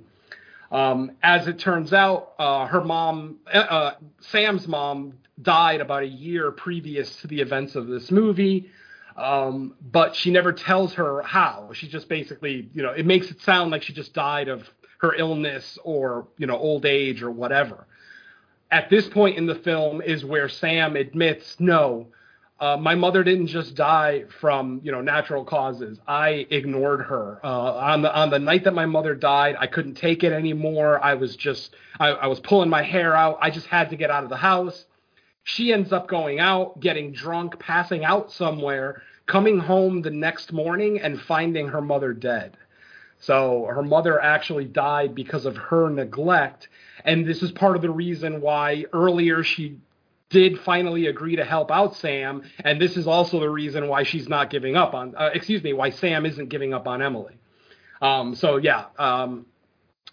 Um, as it turns out, uh, her mom, uh, uh Sam's mom, died about a year previous to the events of this movie. Um, but she never tells her how. She just basically, you know, it makes it sound like she just died of her illness or you know old age or whatever. At this point in the film is where Sam admits, no, uh, my mother didn't just die from you know natural causes. I ignored her uh, on the on the night that my mother died. I couldn't take it anymore. I was just I, I was pulling my hair out. I just had to get out of the house. She ends up going out, getting drunk, passing out somewhere, coming home the next morning and finding her mother dead. So her mother actually died because of her neglect. And this is part of the reason why earlier she did finally agree to help out Sam. And this is also the reason why she's not giving up on, uh, excuse me, why Sam isn't giving up on Emily. Um, so yeah. Um,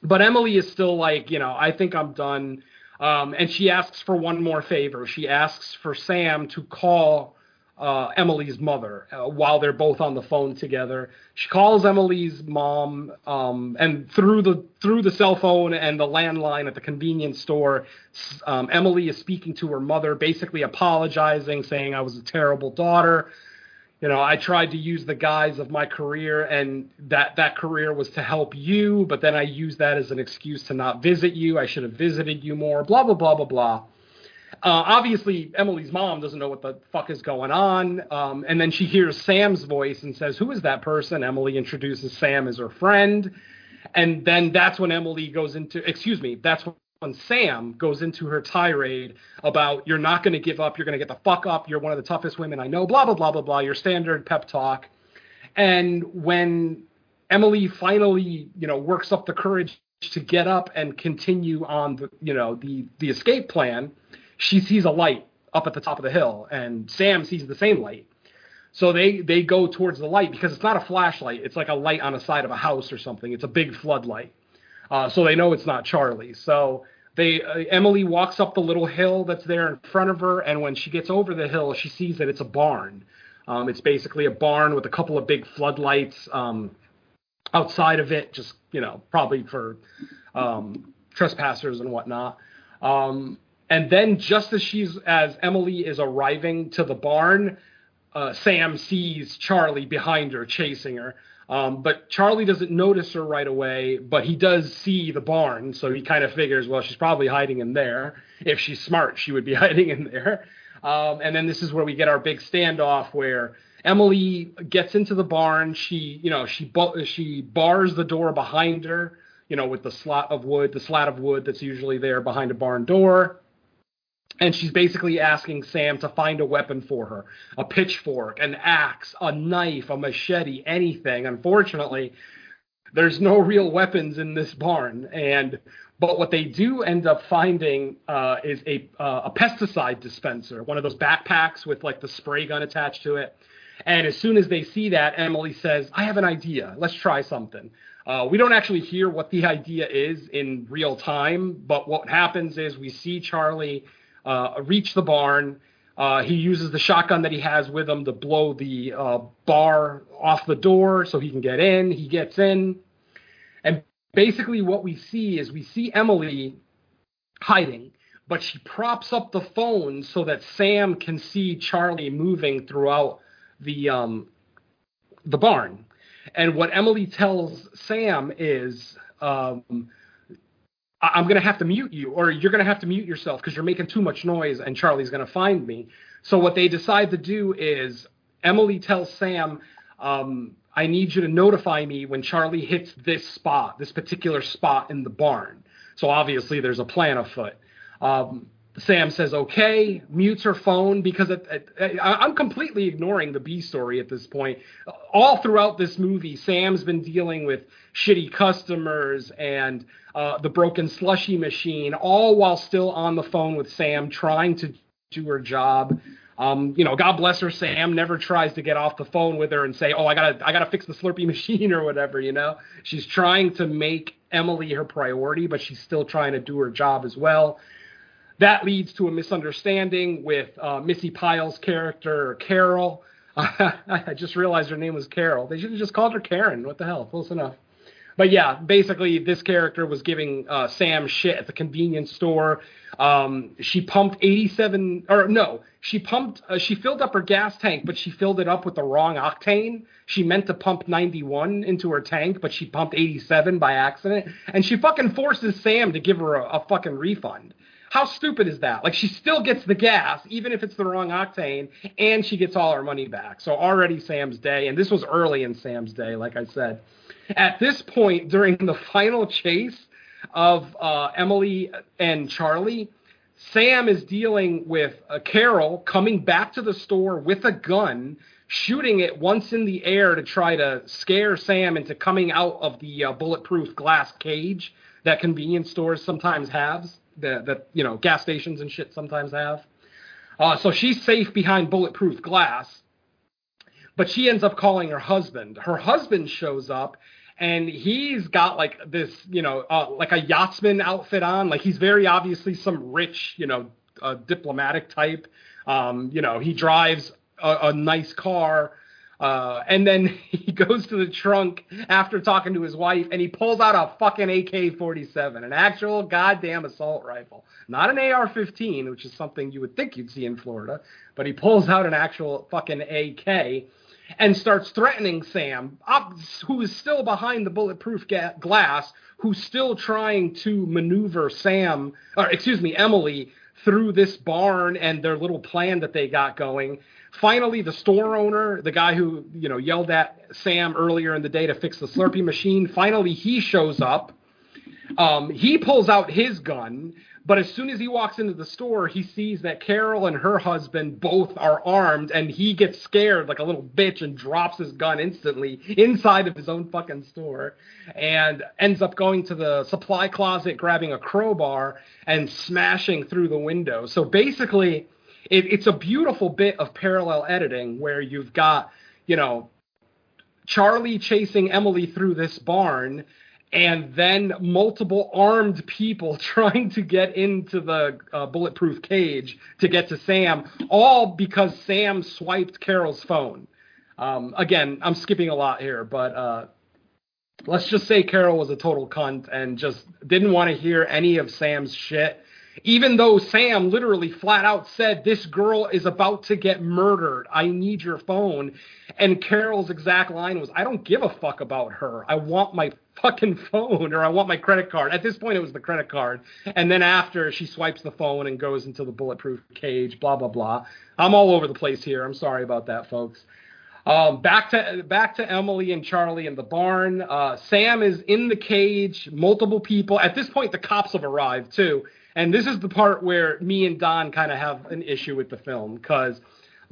but Emily is still like, you know, I think I'm done. Um, and she asks for one more favor. She asks for Sam to call uh, Emily's mother uh, while they're both on the phone together. She calls Emily's mom, um, and through the through the cell phone and the landline at the convenience store, um, Emily is speaking to her mother, basically apologizing, saying, "I was a terrible daughter." You know, I tried to use the guise of my career, and that that career was to help you, but then I used that as an excuse to not visit you. I should have visited you more. Blah blah blah blah blah. Uh, obviously, Emily's mom doesn't know what the fuck is going on. Um, and then she hears Sam's voice and says, Who is that person? Emily introduces Sam as her friend. And then that's when Emily goes into, excuse me, that's when Sam goes into her tirade about you're not going to give up, you're going to get the fuck up, you're one of the toughest women I know, blah, blah, blah, blah, blah, your standard pep talk. And when Emily finally, you know, works up the courage to get up and continue on the, you know, the the escape plan, she sees a light up at the top of the hill, and Sam sees the same light. So they they go towards the light because it's not a flashlight; it's like a light on the side of a house or something. It's a big floodlight, uh, so they know it's not Charlie. So they uh, Emily walks up the little hill that's there in front of her, and when she gets over the hill, she sees that it's a barn. Um, it's basically a barn with a couple of big floodlights um, outside of it, just you know, probably for um, trespassers and whatnot. Um, and then just as she's as Emily is arriving to the barn, uh, Sam sees Charlie behind her chasing her. Um, but Charlie doesn't notice her right away, but he does see the barn, so he kind of figures, well, she's probably hiding in there. If she's smart, she would be hiding in there. Um, and then this is where we get our big standoff where Emily gets into the barn. She, you know, she she bars the door behind her, you know, with the slot of wood, the slat of wood that's usually there behind a barn door. And she's basically asking Sam to find a weapon for her a pitchfork, an axe, a knife, a machete, anything. Unfortunately, there's no real weapons in this barn. And but what they do end up finding uh, is a uh, a pesticide dispenser, one of those backpacks with like the spray gun attached to it. And as soon as they see that, Emily says, "I have an idea. Let's try something." Uh, we don't actually hear what the idea is in real time, but what happens is we see Charlie uh, reach the barn. Uh, he uses the shotgun that he has with him to blow the uh, bar off the door so he can get in. He gets in. And basically, what we see is we see Emily hiding, but she props up the phone so that Sam can see Charlie moving throughout the um, the barn. And what Emily tells Sam is, um, I'm going to have to mute you, or you're going to have to mute yourself because you're making too much noise and Charlie's going to find me. So what they decide to do is Emily tells Sam, um, I need you to notify me when Charlie hits this spot, this particular spot in the barn. So obviously there's a plan afoot. Um, Sam says okay, mutes her phone because it, it, I'm completely ignoring the B story at this point. All throughout this movie, Sam's been dealing with shitty customers and uh, the broken slushy machine, all while still on the phone with Sam, trying to do her job. Um, you know, God bless her, Sam never tries to get off the phone with her and say, "Oh, I gotta, I gotta fix the Slurpee machine" or whatever. You know, she's trying to make Emily her priority, but she's still trying to do her job as well. That leads to a misunderstanding with uh, Missi Pyle's character, Carol. I just realized her name was Carol. They should have just called her Karen. What the hell? Close enough. But yeah, basically, this character was giving uh, Sam shit at the convenience store. Um, she pumped 87, or no, she pumped, uh, she filled up her gas tank, but she filled it up with the wrong octane. She meant to pump 91 into her tank, but she pumped 87 by accident. And she fucking forces Sam to give her a, a fucking refund. How stupid is that? Like she still gets the gas, even if it's the wrong octane, and she gets all her money back. So already Sam's day, and this was early in Sam's day, like I said. At this point, during the final chase of uh, Emily and Charlie, Sam is dealing with uh, Carol coming back to the store with a gun, shooting it once in the air to try to scare Sam into coming out of the uh, bulletproof glass cage that convenience stores sometimes have that, that you know gas stations and shit sometimes have. Uh, so she's safe behind bulletproof glass, but she ends up calling her husband. Her husband shows up and he's got like this, you know, uh, like a yachtsman outfit on. Like he's very obviously some rich, you know, uh, diplomatic type. Um, you know, he drives a, a nice car. Uh, and then he goes to the trunk after talking to his wife and he pulls out a fucking AK 47, an actual goddamn assault rifle. Not an AR 15, which is something you would think you'd see in Florida, but he pulls out an actual fucking AK and starts threatening Sam, who is still behind the bulletproof ga- glass, who's still trying to maneuver Sam, or excuse me, Emily, through this barn and their little plan that they got going. Finally, the store owner, the guy who you know yelled at Sam earlier in the day to fix the Slurpee machine, finally he shows up. Um, he pulls out his gun, but as soon as he walks into the store, he sees that Carol and her husband both are armed, and he gets scared like a little bitch and drops his gun instantly inside of his own fucking store, and ends up going to the supply closet, grabbing a crowbar and smashing through the window. So basically it, it's a beautiful bit of parallel editing where you've got, you know, Charlie chasing Emily through this barn and then multiple armed people trying to get into the uh, bulletproof cage to get to Sam, all because Sam swiped Carol's phone. Um, again, I'm skipping a lot here, but uh, let's just say Carol was a total cunt and just didn't want to hear any of Sam's shit even though Sam literally flat out said, This girl is about to get murdered. I need your phone. And Carol's exact line was, I don't give a fuck about her. I want my fucking phone or I want my credit card. At this point, it was the credit card. And then after, she swipes the phone and goes into the bulletproof cage, blah, blah, blah. I'm all over the place here. I'm sorry about that, folks. Um, back to back to Emily and Charlie in the barn. Uh, Sam is in the cage. Multiple people. At this point, the cops have arrived too. And this is the part where me and Don kind of have an issue with the film because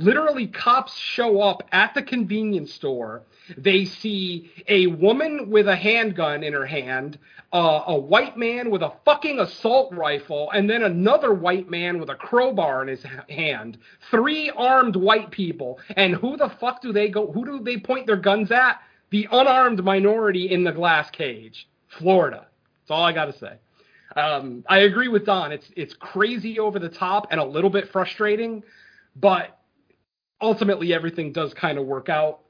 literally cops show up at the convenience store. They see a woman with a handgun in her hand, uh, a white man with a fucking assault rifle, and then another white man with a crowbar in his hand. Three armed white people. And who the fuck do they go? Who do they point their guns at? The unarmed minority in the glass cage. Florida. That's all I got to say. Um, I agree with Don. It's it's crazy over the top and a little bit frustrating, but ultimately everything does kind of work out.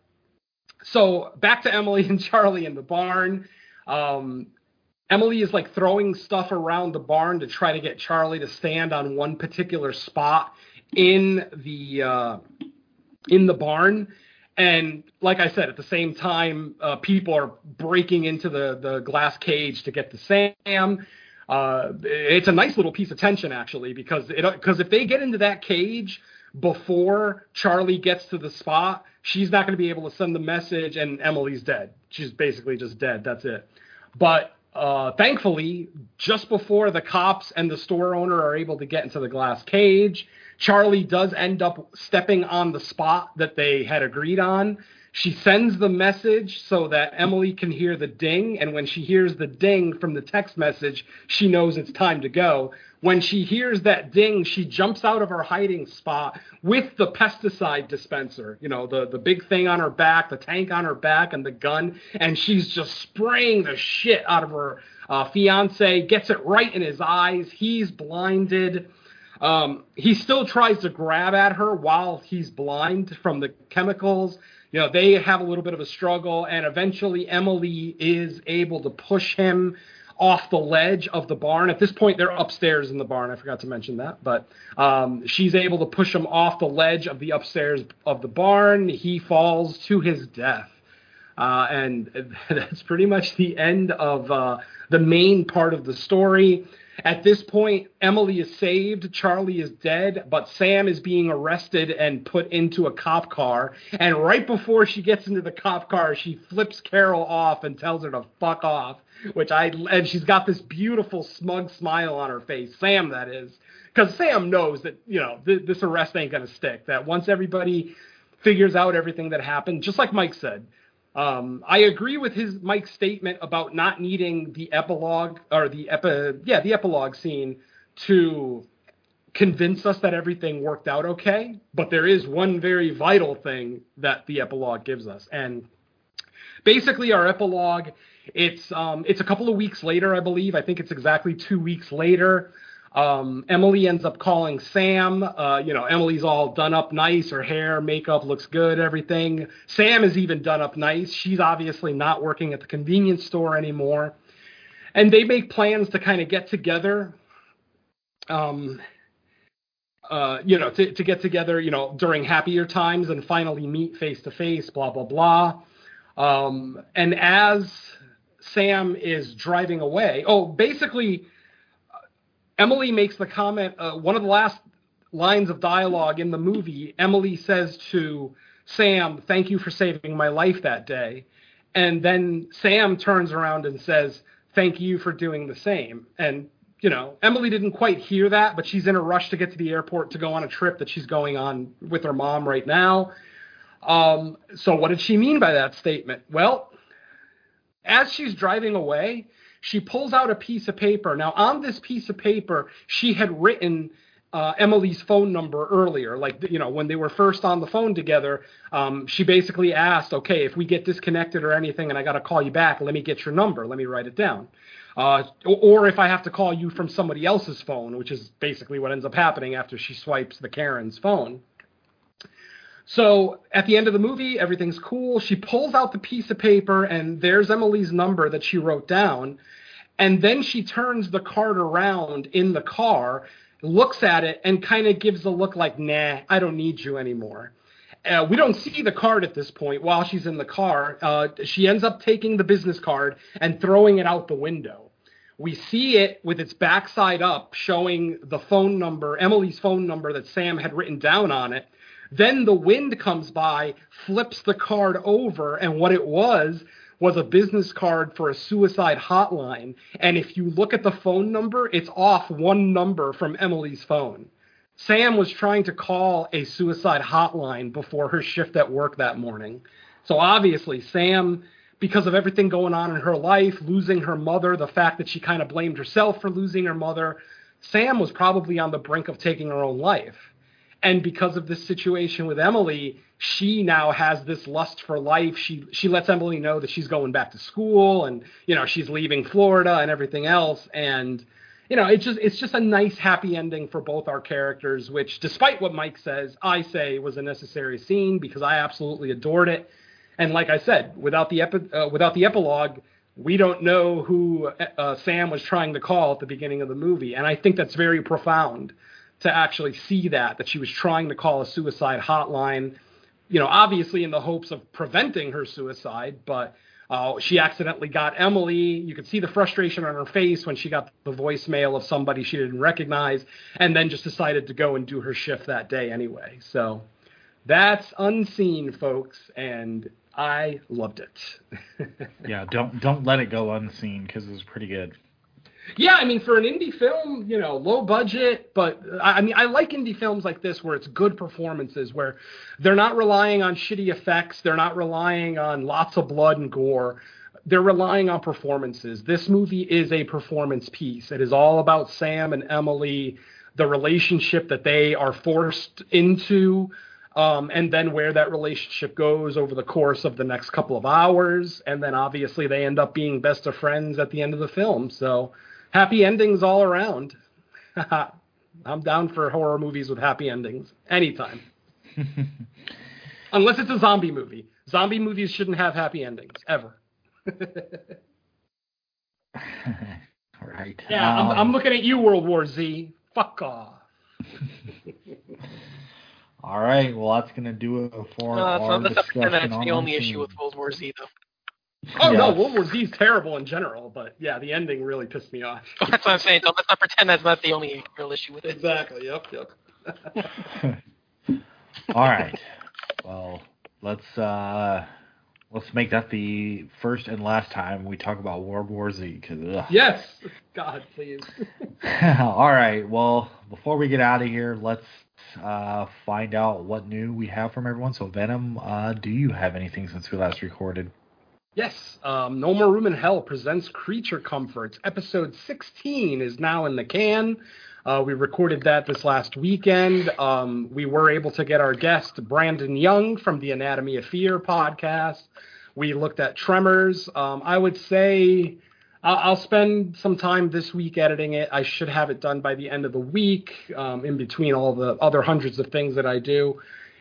So back to Emily and Charlie in the barn. Um, Emily is like throwing stuff around the barn to try to get Charlie to stand on one particular spot in the uh, in the barn. And like I said, at the same time, uh, people are breaking into the the glass cage to get the Sam. Uh, it's a nice little piece of tension actually because because if they get into that cage before Charlie gets to the spot, she's not going to be able to send the message, and Emily's dead. She's basically just dead. That's it. But uh, thankfully, just before the cops and the store owner are able to get into the glass cage, Charlie does end up stepping on the spot that they had agreed on. She sends the message so that Emily can hear the ding, and when she hears the ding from the text message, she knows it's time to go. When she hears that ding, she jumps out of her hiding spot with the pesticide dispenser, you know, the, the big thing on her back, the tank on her back, and the gun, and she's just spraying the shit out of her uh, fiance, gets it right in his eyes. He's blinded. Um, he still tries to grab at her while he's blind from the chemicals you know, they have a little bit of a struggle, and eventually Emily is able to push him off the ledge of the barn. At this point, they're upstairs in the barn. I forgot to mention that, but um, she's able to push him off the ledge of the upstairs of the barn. He falls to his death. Uh, and that's pretty much the end of uh, the main part of the story. At this point, Emily is saved, Charlie is dead, but Sam is being arrested and put into a cop car. And right before she gets into the cop car, she flips Carol off and tells her to fuck off. Which I and she's got this beautiful smug smile on her face, Sam that is, because Sam knows that you know th- this arrest ain't gonna stick. That once everybody figures out everything that happened, just like Mike said, um, I agree with his Mike's statement about not needing the epilogue or the epi, yeah, the epilogue scene to convince us that everything worked out okay. But there is one very vital thing that the epilogue gives us, and basically our epilogue, it's um, it's a couple of weeks later, I believe. I think it's exactly two weeks later. Um, Emily ends up calling Sam. Uh, you know, Emily's all done up nice. Her hair, makeup looks good, everything. Sam is even done up nice. She's obviously not working at the convenience store anymore. And they make plans to kind of get together. Um, uh, you know, to, to get together, you know, during happier times and finally meet face to face, blah, blah, blah. Um, and as Sam is driving away, oh, basically, Emily makes the comment, uh, one of the last lines of dialogue in the movie, Emily says to Sam, Thank you for saving my life that day. And then Sam turns around and says, Thank you for doing the same. And, you know, Emily didn't quite hear that, but she's in a rush to get to the airport to go on a trip that she's going on with her mom right now. Um, so, what did she mean by that statement? Well, as she's driving away, she pulls out a piece of paper. Now, on this piece of paper, she had written uh, Emily's phone number earlier. Like, you know, when they were first on the phone together, um, she basically asked, okay, if we get disconnected or anything and I got to call you back, let me get your number. Let me write it down. Uh, or if I have to call you from somebody else's phone, which is basically what ends up happening after she swipes the Karen's phone. So at the end of the movie, everything's cool. She pulls out the piece of paper, and there's Emily's number that she wrote down. And then she turns the card around in the car, looks at it, and kind of gives a look like, nah, I don't need you anymore. Uh, we don't see the card at this point while she's in the car. Uh, she ends up taking the business card and throwing it out the window. We see it with its backside up, showing the phone number, Emily's phone number that Sam had written down on it. Then the wind comes by, flips the card over, and what it was was a business card for a suicide hotline. And if you look at the phone number, it's off one number from Emily's phone. Sam was trying to call a suicide hotline before her shift at work that morning. So obviously, Sam, because of everything going on in her life, losing her mother, the fact that she kind of blamed herself for losing her mother, Sam was probably on the brink of taking her own life. And because of this situation with Emily, she now has this lust for life. She she lets Emily know that she's going back to school and you know she's leaving Florida and everything else. And you know it's just it's just a nice happy ending for both our characters. Which, despite what Mike says, I say was a necessary scene because I absolutely adored it. And like I said, without the epi- uh, without the epilogue, we don't know who uh, Sam was trying to call at the beginning of the movie, and I think that's very profound to actually see that that she was trying to call a suicide hotline you know, obviously in the hopes of preventing her suicide, but uh, she accidentally got Emily. You could see the frustration on her face when she got the voicemail of somebody she didn't recognize, and then just decided to go and do her shift that day anyway. So that's unseen, folks, and I loved it. yeah, don't don't let it go unseen because it was pretty good. Yeah, I mean, for an indie film, you know, low budget, but I mean, I like indie films like this where it's good performances, where they're not relying on shitty effects, they're not relying on lots of blood and gore. They're relying on performances. This movie is a performance piece. It is all about Sam and Emily, the relationship that they are forced into, um, and then where that relationship goes over the course of the next couple of hours. And then obviously they end up being best of friends at the end of the film. So, happy endings all around. I'm down for horror movies with happy endings anytime. Unless it's a zombie movie. Zombie movies shouldn't have happy endings ever. right. Yeah, um, I'm, I'm, looking at you, World War Z. Fuck off. All right. Well, that's gonna do it for no, our not, discussion. That's the only issue with World War Z, though. Oh no, World War Z is terrible in general, but yeah, the ending really pissed me off. that's what I'm saying. Don't, let's not pretend that's not the only real issue with it. Exactly. Yep. Yep. All right. Well, let's uh let's make that the first and last time we talk about World War Z. Cause, yes. God, please. All right. Well, before we get out of here, let's uh, find out what new we have from everyone. So, Venom, uh, do you have anything since we last recorded? Yes, um, No More Room in Hell presents Creature Comforts. Episode 16 is now in the can. Uh, we recorded that this last weekend. Um, we were able to get our guest, Brandon Young, from the Anatomy of Fear podcast. We looked at Tremors. Um, I would say I'll, I'll, spend some time this week editing it. I should have it done by the end of the week, um, in between all the other hundreds of things that I do.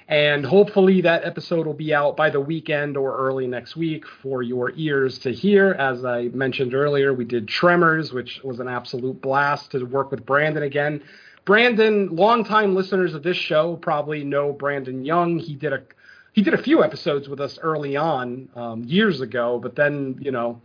And hopefully that episode will be out by the weekend or early next week for your ears to hear. As I mentioned earlier, we did Tremors, which was an absolute blast to work with Brandon again. Brandon, longtime listeners of this show probably know Brandon Young. He did a he did a few episodes with us early on um, years ago, but then you know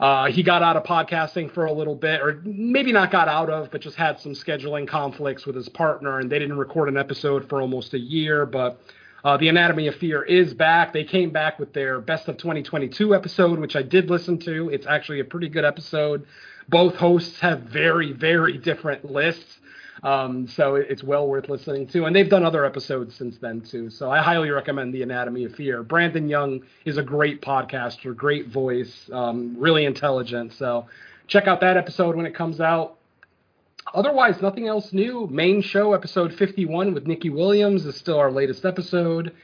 uh, he got out of podcasting for a little bit, or maybe not got out of, but just had some scheduling conflicts with his partner, and they didn't record an episode for almost a year. But uh, the Anatomy of Fear is back. They came back with their Best of 2022 episode, which I did listen to. It's actually a pretty good episode. Both hosts have very, very different lists. Um, so it's well worth listening to. And they've done other episodes since then too. So I highly recommend The Anatomy of Fear. Brandon Young is a great podcaster, great voice, um, really intelligent. So check out that episode when it comes out. Otherwise, nothing else new. Main show episode 51 with Nikki Williams is still our latest episode.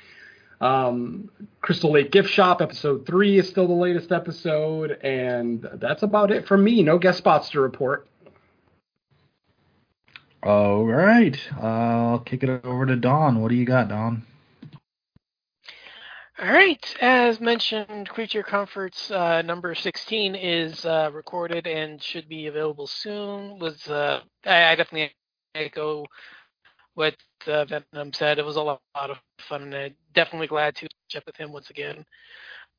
Um, Crystal Lake Gift Shop episode three is still the latest episode, and that's about it from me. No guest spots to report. All right. I'll kick it over to Don. What do you got, Don? All right. As mentioned, Creature Comforts uh, number 16 is uh, recorded and should be available soon. Was uh, I, I definitely echo what uh, Venom said. It was a lot, lot of fun, and I'm definitely glad to up with him once again.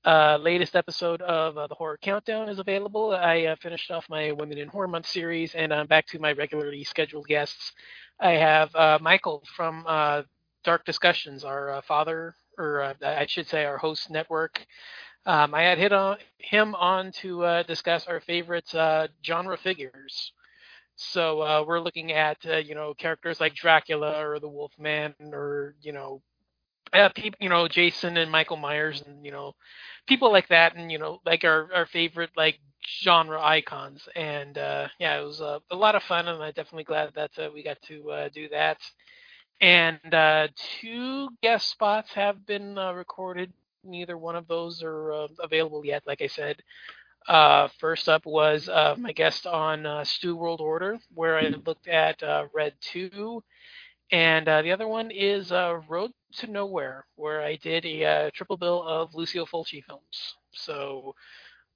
Uh, latest episode of uh, the Horror Countdown is available. I uh, finished off my Women in Horror Month series, and I'm back to my regularly scheduled guests. I have uh, Michael from uh, Dark Discussions, our uh, father, or I should say, our host network. Um, I had hit on him on to discuss our favorite genre figures. So we're looking at you know characters like Dracula or the Wolfman or you know uh, people, you know, Jason and Michael Myers and you know, people like that, and you know, like our our favorite like genre icons. And uh, yeah, it was a lot of fun, and I'm definitely glad that uh, we got to uh, do that. And uh, two guest spots have been uh, recorded. Neither one of those are uh, available yet. Like I said, uh, first up was uh, my guest on uh, Stu World Order, where I looked at uh, Red 2 and uh, the other one is uh, Road to Nowhere, where I did a uh, triple bill of Lucio Fulci films. So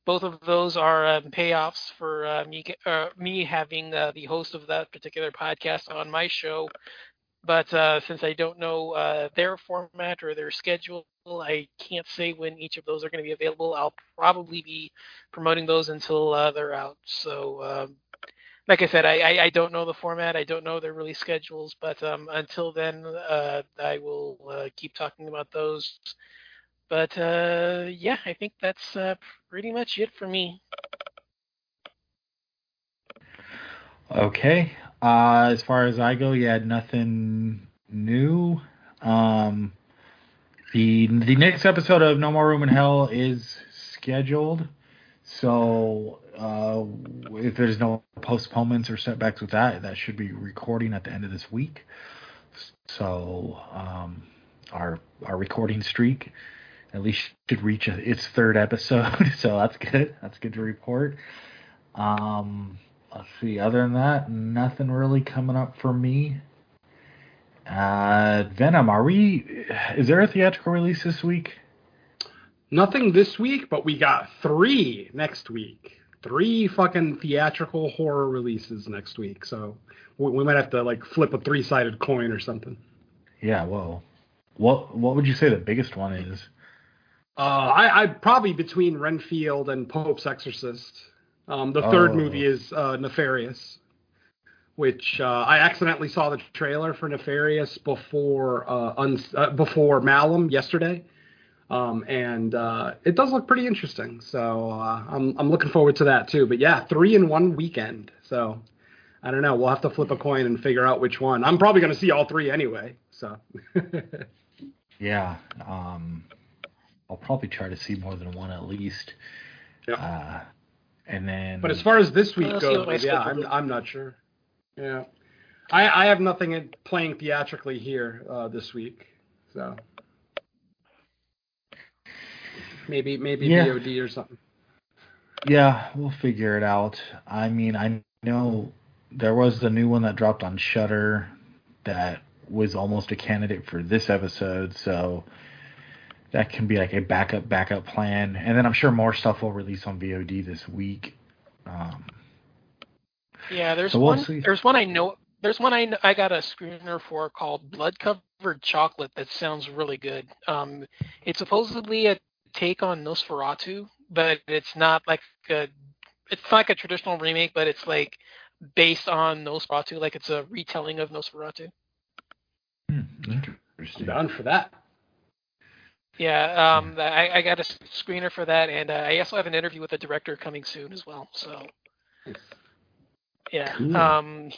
both of those are um, payoffs for uh, me uh, me having uh, the host of that particular podcast on my show. But since I don't know their format or their schedule, I can't say when each of those are going to be available. I'll probably be promoting those until they're out. So um, like I said, I, I, I, don't know the format. I don't know their release schedules, but um, until then, uh, I will uh, keep talking about those. But uh, yeah, I think that's uh, pretty much it for me. Okay. Uh, as far as I go, yeah, nothing new. Um, the the next episode of No More Room in Hell is scheduled, so uh, if there's no postponements or setbacks with that, that should be recording at the end of this week. So um, our our recording streak at least should reach its third episode. so that's good. That's good to report. Um, let's see. Other than that, nothing really coming up for me. Uh, Venom, are we? Is there a theatrical release this week? Nothing this week, but we got three next week three fucking theatrical horror releases next week. So we, we might have to like flip a three sided coin or something. Yeah, well, what what would you say the biggest one is? Uh, I, I probably between Renfield and Pope's Exorcist. Um, the third oh. movie is uh, Nefarious, which uh, I accidentally saw the trailer for Nefarious before uh, un- uh, before Malum yesterday, um, and uh, it does look pretty interesting. So uh, I'm I'm looking forward to that too. But yeah, three in one weekend. So I don't know. We'll have to flip a coin and figure out which one. I'm probably going to see all three anyway. So. yeah. Um, I'll probably try to see more than one at least. Yeah. Uh, and then. But as far as this week goes, yeah, I'm I'm not sure. Yeah. I, I have nothing playing theatrically here uh, this week, so Maybe maybe yeah. VOD or something. Yeah, we'll figure it out. I mean, I know there was the new one that dropped on Shudder that was almost a candidate for this episode, so that can be like a backup backup plan. And then I'm sure more stuff will release on VOD this week. Um, yeah, there's so we'll one. See. There's one I know. There's one I I got a screener for called Blood Covered Chocolate that sounds really good. Um, it's supposedly a take on Nosferatu, but it's not like a it's not like a traditional remake, but it's like based on Nosferatu, like it's a retelling of Nosferatu. Hmm, interesting. Down for that. Yeah, um, I, I got a screener for that, and uh, I also have an interview with the director coming soon as well. So, yeah, cool. um,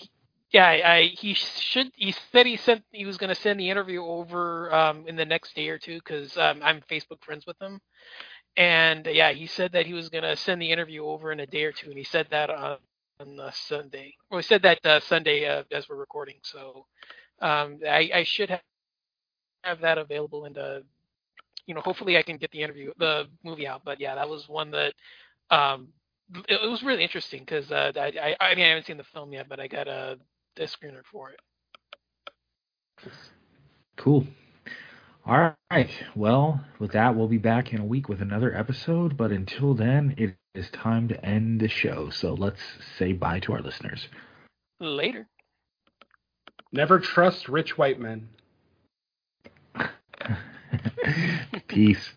yeah, I, he should. He said he sent. He was going to send the interview over um, in the next day or two because um, I'm Facebook friends with him. And yeah, he said that he was going to send the interview over in a day or two, and he said that on, on uh, Sunday. Well, he said that uh, Sunday uh, as we're recording. So um, I, I, should have, have that available, and uh, you know, hopefully I can get the interview, the movie out. But yeah, that was one that um, it, it was really interesting because uh, I, I, I mean I haven't seen the film yet, but I got a the screener for it. Cool. All right. Well, with that, we'll be back in a week with another episode. But until then, it is time to end the show. So let's say bye to our listeners. Later. Never trust rich white men. Peace.